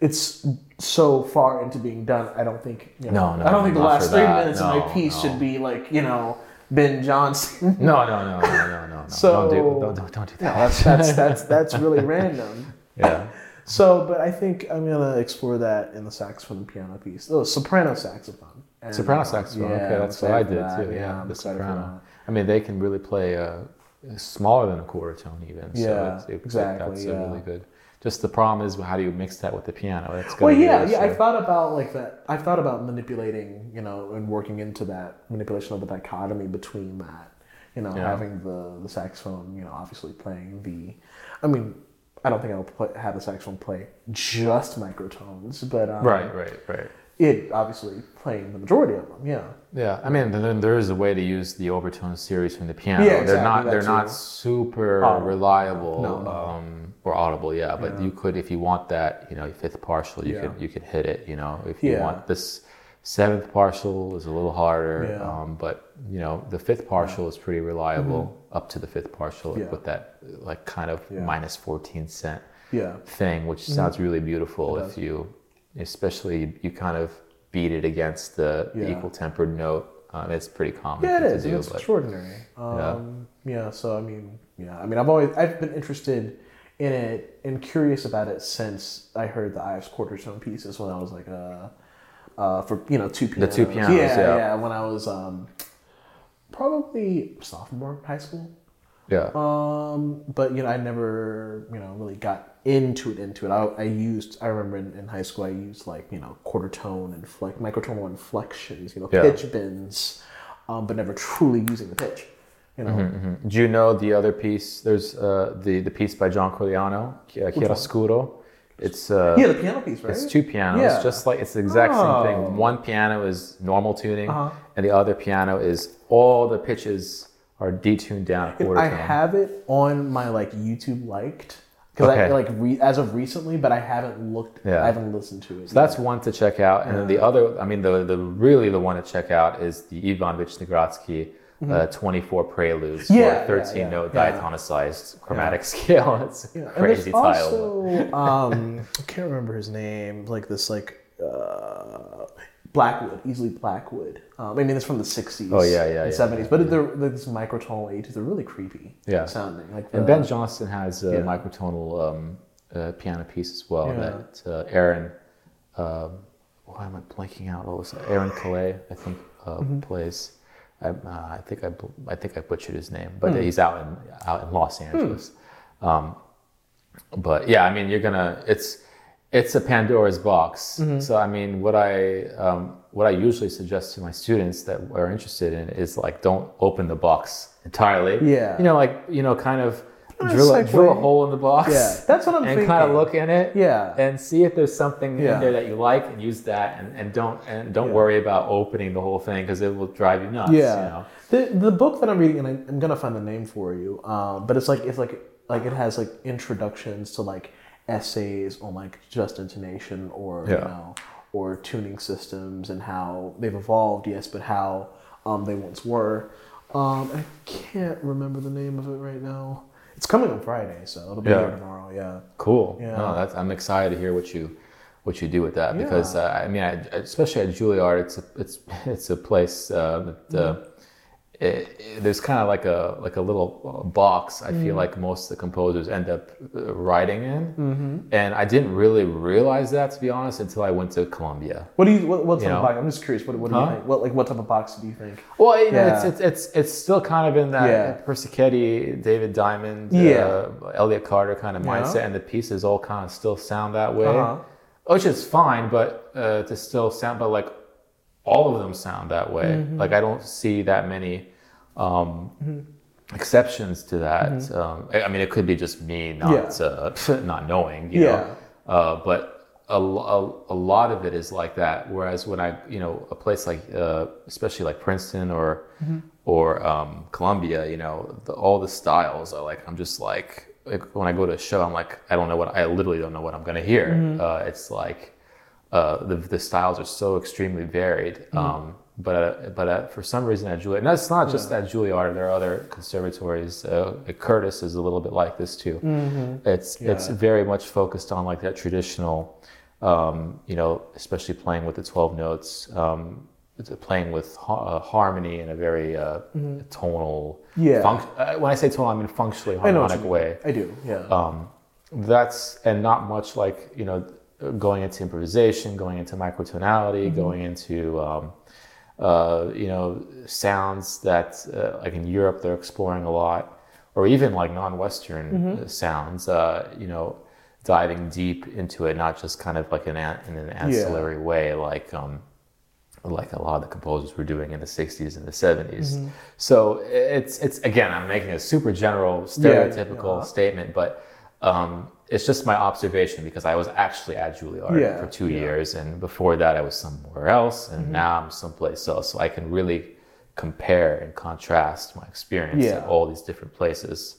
it's so far into being done. I don't think. You know, No, no, I don't think the last three minutes of my piece no. should be like you know Ben Johnston. No, no, no, no, no, no, no. So- don't do don't, don't, don't do no, that. that's that's that's that's really random. [LAUGHS] yeah. So, but I think I'm gonna explore that in the saxophone and piano piece. Oh, soprano saxophone. And, Soprano uh, saxophone. yeah, okay, that's what I did that. too. Yeah, I'm the soprano. I mean, they can really play uh, smaller than a quarter tone even. Yeah, so it's, it, exactly, That's yeah. really good. Just the problem is how do you mix that with the piano? That's Well, yeah, yeah. I thought about like that. I thought about manipulating, you know, and working into that manipulation of the dichotomy between that. You know, Yeah. having the the saxophone, you know, obviously playing the. I mean, I don't think I'll play, have the saxophone play just microtones, but um, Right, right, right. It obviously playing the majority of them. Yeah. Yeah, I mean, then there is a way to use the overtone series from the piano. Yeah, exactly, they're not they're not super Audible. reliable No, no. Um, or audible, yeah. But you could, if you want that, you know, fifth partial, you Yeah. could you could hit it. You know, if you Yeah. want this seventh partial is a little harder, Yeah. um, but you know, the fifth partial is pretty reliable up to the fifth partial Mm-hmm. Yeah. with that like kind of Yeah. minus fourteen cent Yeah. thing, which sounds really beautiful if you, especially you kind of beat it against the, the Yeah. equal tempered note. Um, it's pretty common Yeah, it to is. it's extraordinary. Um, yeah. So I mean, yeah. I mean, I've always I've been interested in it and curious about it since I heard the Ives quarter tone pieces when I was like uh, uh for you know two pianos. The two pianos, Yeah, yeah. When I was um probably sophomore in high school. yeah, Um, but you know, I never, you know, really got into it. Into it, I, I used. I remember in, in high school, I used like you know quarter tone and flex, microtonal inflections, you know, Yeah. pitch bends, um, but never truly using the pitch. You know, Mhm. Do you know the other piece? There's uh, the the piece by John Corigliano, Chiaroscuro. It's uh, yeah, the piano piece, right? it's two pianos, Yeah. just like it's the exact same Oh. thing. One piano is normal tuning, Uh-huh. and the other piano is all the pitches are detuned down a quarter tone. I tone. have it on my like YouTube liked because I Okay. like re, as of recently, but I haven't looked. Yeah. I haven't listened to it. So that's one to check out, and then the other, I mean, the the really the one to check out is the Ivan Wyschnegradsky uh, 24 Preludes Mm-hmm. Yeah, for yeah, 13 yeah, note yeah. diatonicized chromatic [LAUGHS] scale. It's a Yeah, and crazy title. Also, um, [LAUGHS] I can't remember his name. Like this, like uh, Blackwood, Easley Blackwood. Um, I mean, it's from the '60s. Oh, yeah, yeah, and yeah, '70s. But they're, they're this microtonal ages. They're really creepy. Yeah. sounding like. And Ben Johnston has a Yeah. microtonal um, uh, piano piece as well Yeah. that uh, Aaron, um, why am I blanking out? What was it? Aron Kallay, I think, uh, Mm-hmm. plays. I, uh, I think I, I think I butchered his name, but Hmm. he's out in out in Los Angeles. Um, but yeah, I mean, you're gonna it's it's a Pandora's box. Mm-hmm. So I mean, what I um, what I usually suggest to my students that are interested in is like don't open the box entirely. Yeah. You know, like you know, kind of drill a, drill a hole in the box. Yeah, that's what I'm [LAUGHS] and thinking. kind of look in it. Yeah. And see if there's something Yeah. in there that you like, and use that, and, and don't and don't Yeah. worry about opening the whole thing because it will drive you nuts. Yeah. You know? The the book that I'm reading, and I, I'm gonna find the name for you. Um, but it's like it's like like it has like introductions to like essays on like just intonation or you Yeah. know or tuning systems and how they've evolved. Yes, but how um, they once were. Um, I can't remember the name of it right now. It's coming on Friday, so it'll be Yeah. here tomorrow. Yeah. Cool. Yeah. No, that's, I'm excited to hear what you what you do with that Yeah. because uh, I mean, I, especially at Juilliard, it's a, it's [LAUGHS] it's a place uh, that uh, it, it- there's kind of like a like a little uh, box. I Mm. feel like most of the composers end up uh, writing in, mm-hmm. and I didn't really realize that to be honest until I went to Columbia. What do you? What, what type You of know? box? I'm just curious. What, what do you think? What like what type of box do you think? Well, you know, Yeah. it's, it's it's it's still kind of in that Yeah. Persichetti, David Diamond, Yeah. uh, Elliott Carter kind of Yeah. mindset, and the pieces all kind of still sound that way, Uh-huh. which is fine. But uh, to still sound, but like all of them sound that way. Mm-hmm. Like I don't see that many um, exceptions to that. Um, I I mean, it could be just me not Mm-hmm. Yeah. uh, [LAUGHS] not knowing, you Yeah. know. Uh, but a, a, a lot of it is like that. Whereas when I, you know, a place like, uh, especially like Princeton or Mm-hmm. or um, Columbia, you know, the, all the styles are like I'm just like, like when I go to a show, I'm like I don't know what I literally don't know what I'm gonna hear. Mm-hmm. Uh, it's like uh, the the styles are so extremely varied. Mm-hmm. Um, but uh, but uh, for some reason at Juilliard, and that's not just at Juilliard. There are other conservatories. Uh, Curtis is a little bit like this too. It's it's Yeah. very much focused on like that traditional, um, you know, especially playing with the twelve notes, um, playing with ha- uh, harmony in a very uh, tonal. Mm-hmm. Yeah. func- uh, when I say tonal, I mean functionally I harmonic you way I do. Yeah. um, that's and not much like you know going into improvisation going into microtonality Mm-hmm. going into um, uh, you know sounds that uh, like in europe they're exploring a lot or even like non-western Mm-hmm. uh, sounds uh, you know diving deep into it not just kind of like an an- in an ancillary way like um, like a lot of the composers were doing in the 60s and the 70s. Mm-hmm. So it's it's again I'm making a super general stereotypical yeah. statement but um, it's just my observation because I was actually at Juilliard Yeah, for 2 yeah. Mm-hmm. years and before that I was somewhere else and now I'm someplace else so I can really compare and contrast my experience Yeah. at all these different places.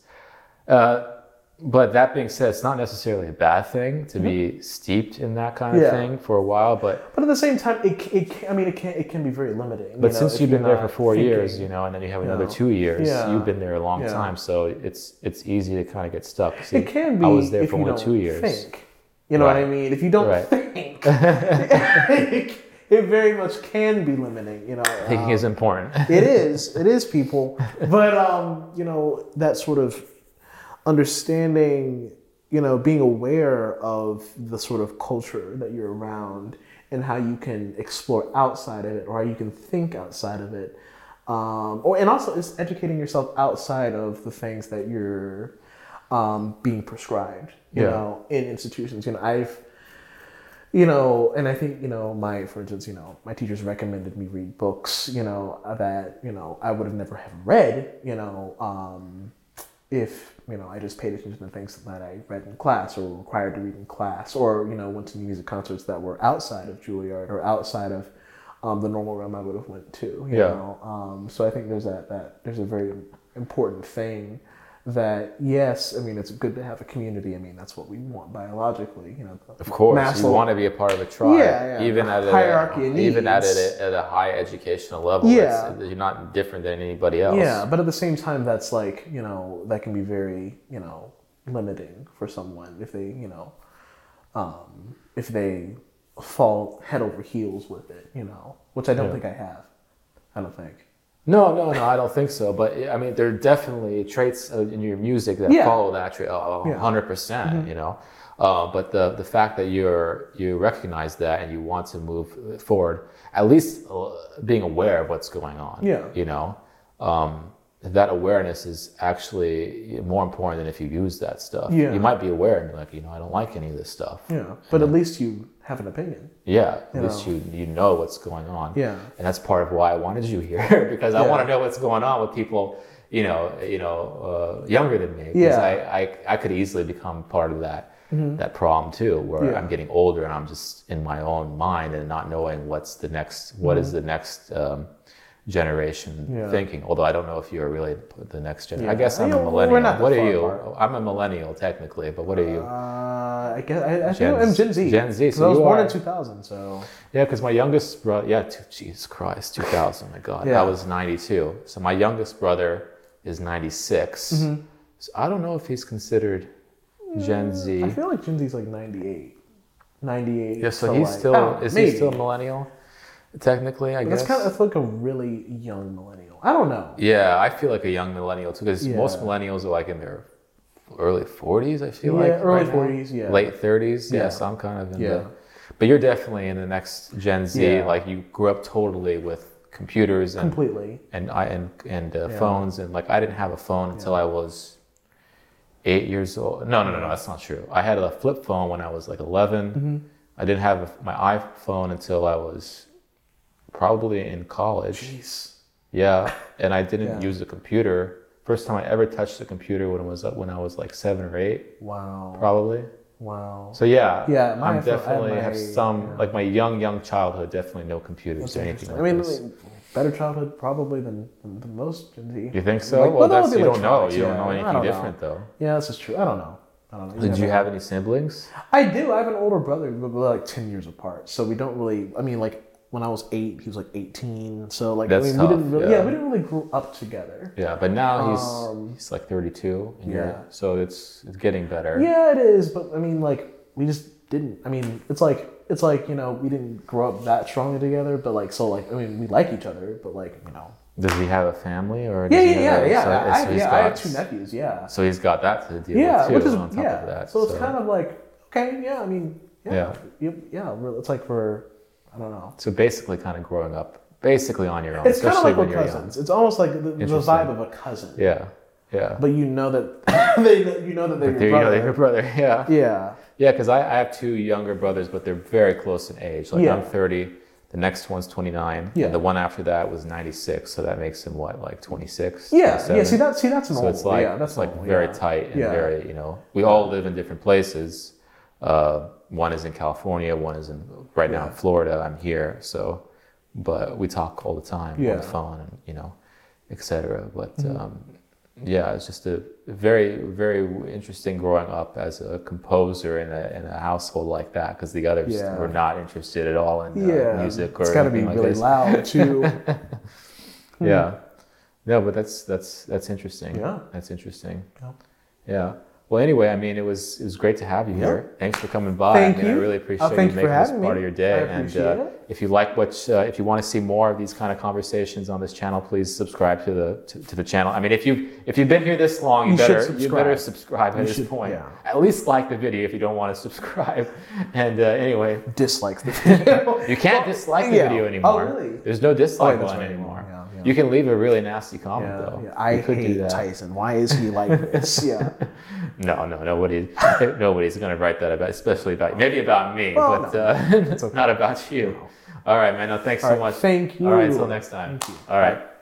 Uh, but that being said, it's not necessarily a bad thing to be steeped in that kind of Mm-hmm. Yeah. thing for a while. But but at the same time, it, it c- I mean, it can it can be very limiting. but you know, since you've been there for four years, you know, and then you have another know, two years, yeah, you've been there a long yeah. time, so it's it's easy to kind of get stuck. See, it can be. I was there for you only two years. Think. You know what I mean? If you don't Right. think, it, [LAUGHS] it very much can be limiting. You know, Thinking Um, is important. it is [LAUGHS] it is people but um you know that sort of understanding you know being aware of the sort of culture that you're around and how you can explore outside of it or how you can think outside of it um, or and also it's educating yourself outside of the things that you're um, being prescribed you Yeah. know in institutions you know i've you know, and I think, you know, my, for instance, you know, my teachers recommended me read books, you know, that, you know, I would have never have read, you know, um, if, you know, I just paid attention to things that I read in class or were required to read in class or, you know, went to music concerts that were outside of Juilliard or outside of um, the normal realm I would have went to, you Yeah. know. Um, so I think there's that, that, there's a very important thing that yes, I mean it's good to have a community. I mean that's what we want biologically, you know. Of course, you Maslow- want to be a part of a tribe, Yeah, yeah. even at a, Hierarchy of even at needs. a, at a high educational level. Yeah. It's- you're not different than anybody else. Yeah, but at the same time, that's like you know that can be very you know limiting for someone if they you know um, if they fall head over heels with it, you know, which I don't Yeah. think I have. I don't think. No, no, no, I don't think so. But I mean, there are definitely traits uh, in your music that Yeah. follow that trait, a Yeah. hundred percent. You know, uh, but the the fact that you're you recognize that and you want to move forward, at least uh, being aware of what's going on. Yeah. You know, um, that awareness is actually more important than if you use that stuff. Yeah. You might be aware and be like, you know, I don't like any of this stuff. Yeah, but at least you have an opinion. Yeah, at You least know. you you know what's going on. Yeah. and that's part of why I wanted you here [LAUGHS] because I Yeah. want to know what's going on with people, you know, you know, uh, younger than me. Because Yeah. Mm-hmm. I, I I could easily become part of that that problem too, where Yeah. I'm getting older and I'm just in my own mind and not knowing what's the next, what is the next. Um, generation. Yeah. thinking although i don't know if you're really the next generation i guess i'm Yeah, a millennial what are you apart. i'm a millennial technically but what are you Uh, I guess I, I Gen I'm Gen Z. Gen Z, so I was born are- in 2000, so Yeah, because my youngest brother, yeah, t- Jesus Christ, 2000, my God, Yeah. I was 92. So my youngest brother is 96. Mm-hmm. So I don't know if he's considered Gen Z. I feel like Gen Z is like 98. 98. Yeah, so he's like- still, is maybe. he still a millennial? Technically, I guess. That's kind of that's like a really young millennial. I don't know. yeah, I feel like a young millennial too, because most millennials are like in their early 40s, I feel Yeah, like. early right. 40s, yeah. Late 30s, yeah, Yeah. so I'm kind of in Yeah. the. But you're definitely in the next Gen Z. Yeah. Like you grew up totally with computers and Completely. and I and and uh, Yeah. phones and like I didn't have a phone until I was eight years old. No, no, no, no, that's not true. I had a flip phone when I was like 11. Mm-hmm. I didn't have my iPhone until I was probably in college. Jeez. Yeah, and I didn't Yeah. use a computer First time I ever touched a computer when I was when I was like seven or eight, Wow. probably. Wow. So yeah, Yeah, my- I'm I- definitely my- have some yeah. like my young young childhood. Definitely no computers That's or anything like I mean, this. I mean, better childhood probably than, than, than most Gen Z. You think so? Like, well, well, the you don't know. You don't know anything don't know. different though. Yeah, this is true. I don't know. I don't know. Did you have any siblings? I do. I have an older brother, but we're like ten years apart. So we don't really. I mean, like when I was eight, he was like eighteen. So like, That's I mean, tough, we didn't really. yeah. Yeah. we didn't really grow up together. Yeah, but now he's Um, he's like 32, yeah. so it's it's getting better. Yeah, it is. But I mean, like we just didn't. I mean, it's like it's like you know we didn't grow up that strongly together. But like so like I mean we like each other. But like you know. Does he have a family or? Yeah, yeah, yeah, a- yeah. So, I, so yeah, got, I have two nephews. Yeah. So he's got that to deal yeah, with too. which is on top yeah. of that. So it's kind of like okay, yeah. I mean, yeah, Yeah. yeah. It's like we're, I don't know. so basically, kind of growing up basically on your own, It's kind of especially like when we're you're cousins. It's almost like the, the vibe of a cousin. Yeah, yeah. But you know that [LAUGHS] they, you know that they're your you go, brother. they're your brother. [LAUGHS] Yeah, Yeah. yeah. Because I, I have two younger brothers, but they're very close in age. Like Yeah. I'm 30. The next one's 29. Yeah. And the one after that was 96. So that makes him what, like 26? Yeah. Yeah. See that. See that's So normal. it's like yeah, that's like normal, very yeah. tight and very you know we all live in different places. Uh, one is in California, one is in right now in Florida. I'm here, so but we talk all the time on the phone and you know, etc. But Mm-hmm. um, yeah, it's just a very very interesting growing up as a composer in a in a household like that because the others Yeah. were not interested at all in uh, Yeah. music or It's got to be like really this. loud too. [LAUGHS] Yeah. No, but that's that's that's interesting. Yeah. That's interesting. Yeah. Yeah. Well, anyway, I mean, it was it was great to have you Yeah. here. Thanks for coming by. Thank I mean, I really Uh, appreciate thank you you making this part me. of your day. I and uh, it. if you like what, uh, if you want to see more of these kind of conversations on this channel, please subscribe to the to, to the channel. I mean, if you if you've been here this long, you, You better you better subscribe. at You this should- point. yeah. At least like the video if you don't want to subscribe. [LAUGHS] And uh, anyway, Dislikes the [LAUGHS] video. you can't dislike the yeah. video Oh, anymore. really? There's no dislike Oh, button right. anymore. You can leave a really nasty comment Yeah, though. yeah. I could do hate that. Tyson. Why is he like [LAUGHS] this? Yeah. No, no, nobody, [LAUGHS] nobody's going to write that about, especially about maybe about me, Well, but no. uh, [LAUGHS] not about you. All right, man. No, thanks All so right, much. thank you. All right, until next time. Thank you. All right.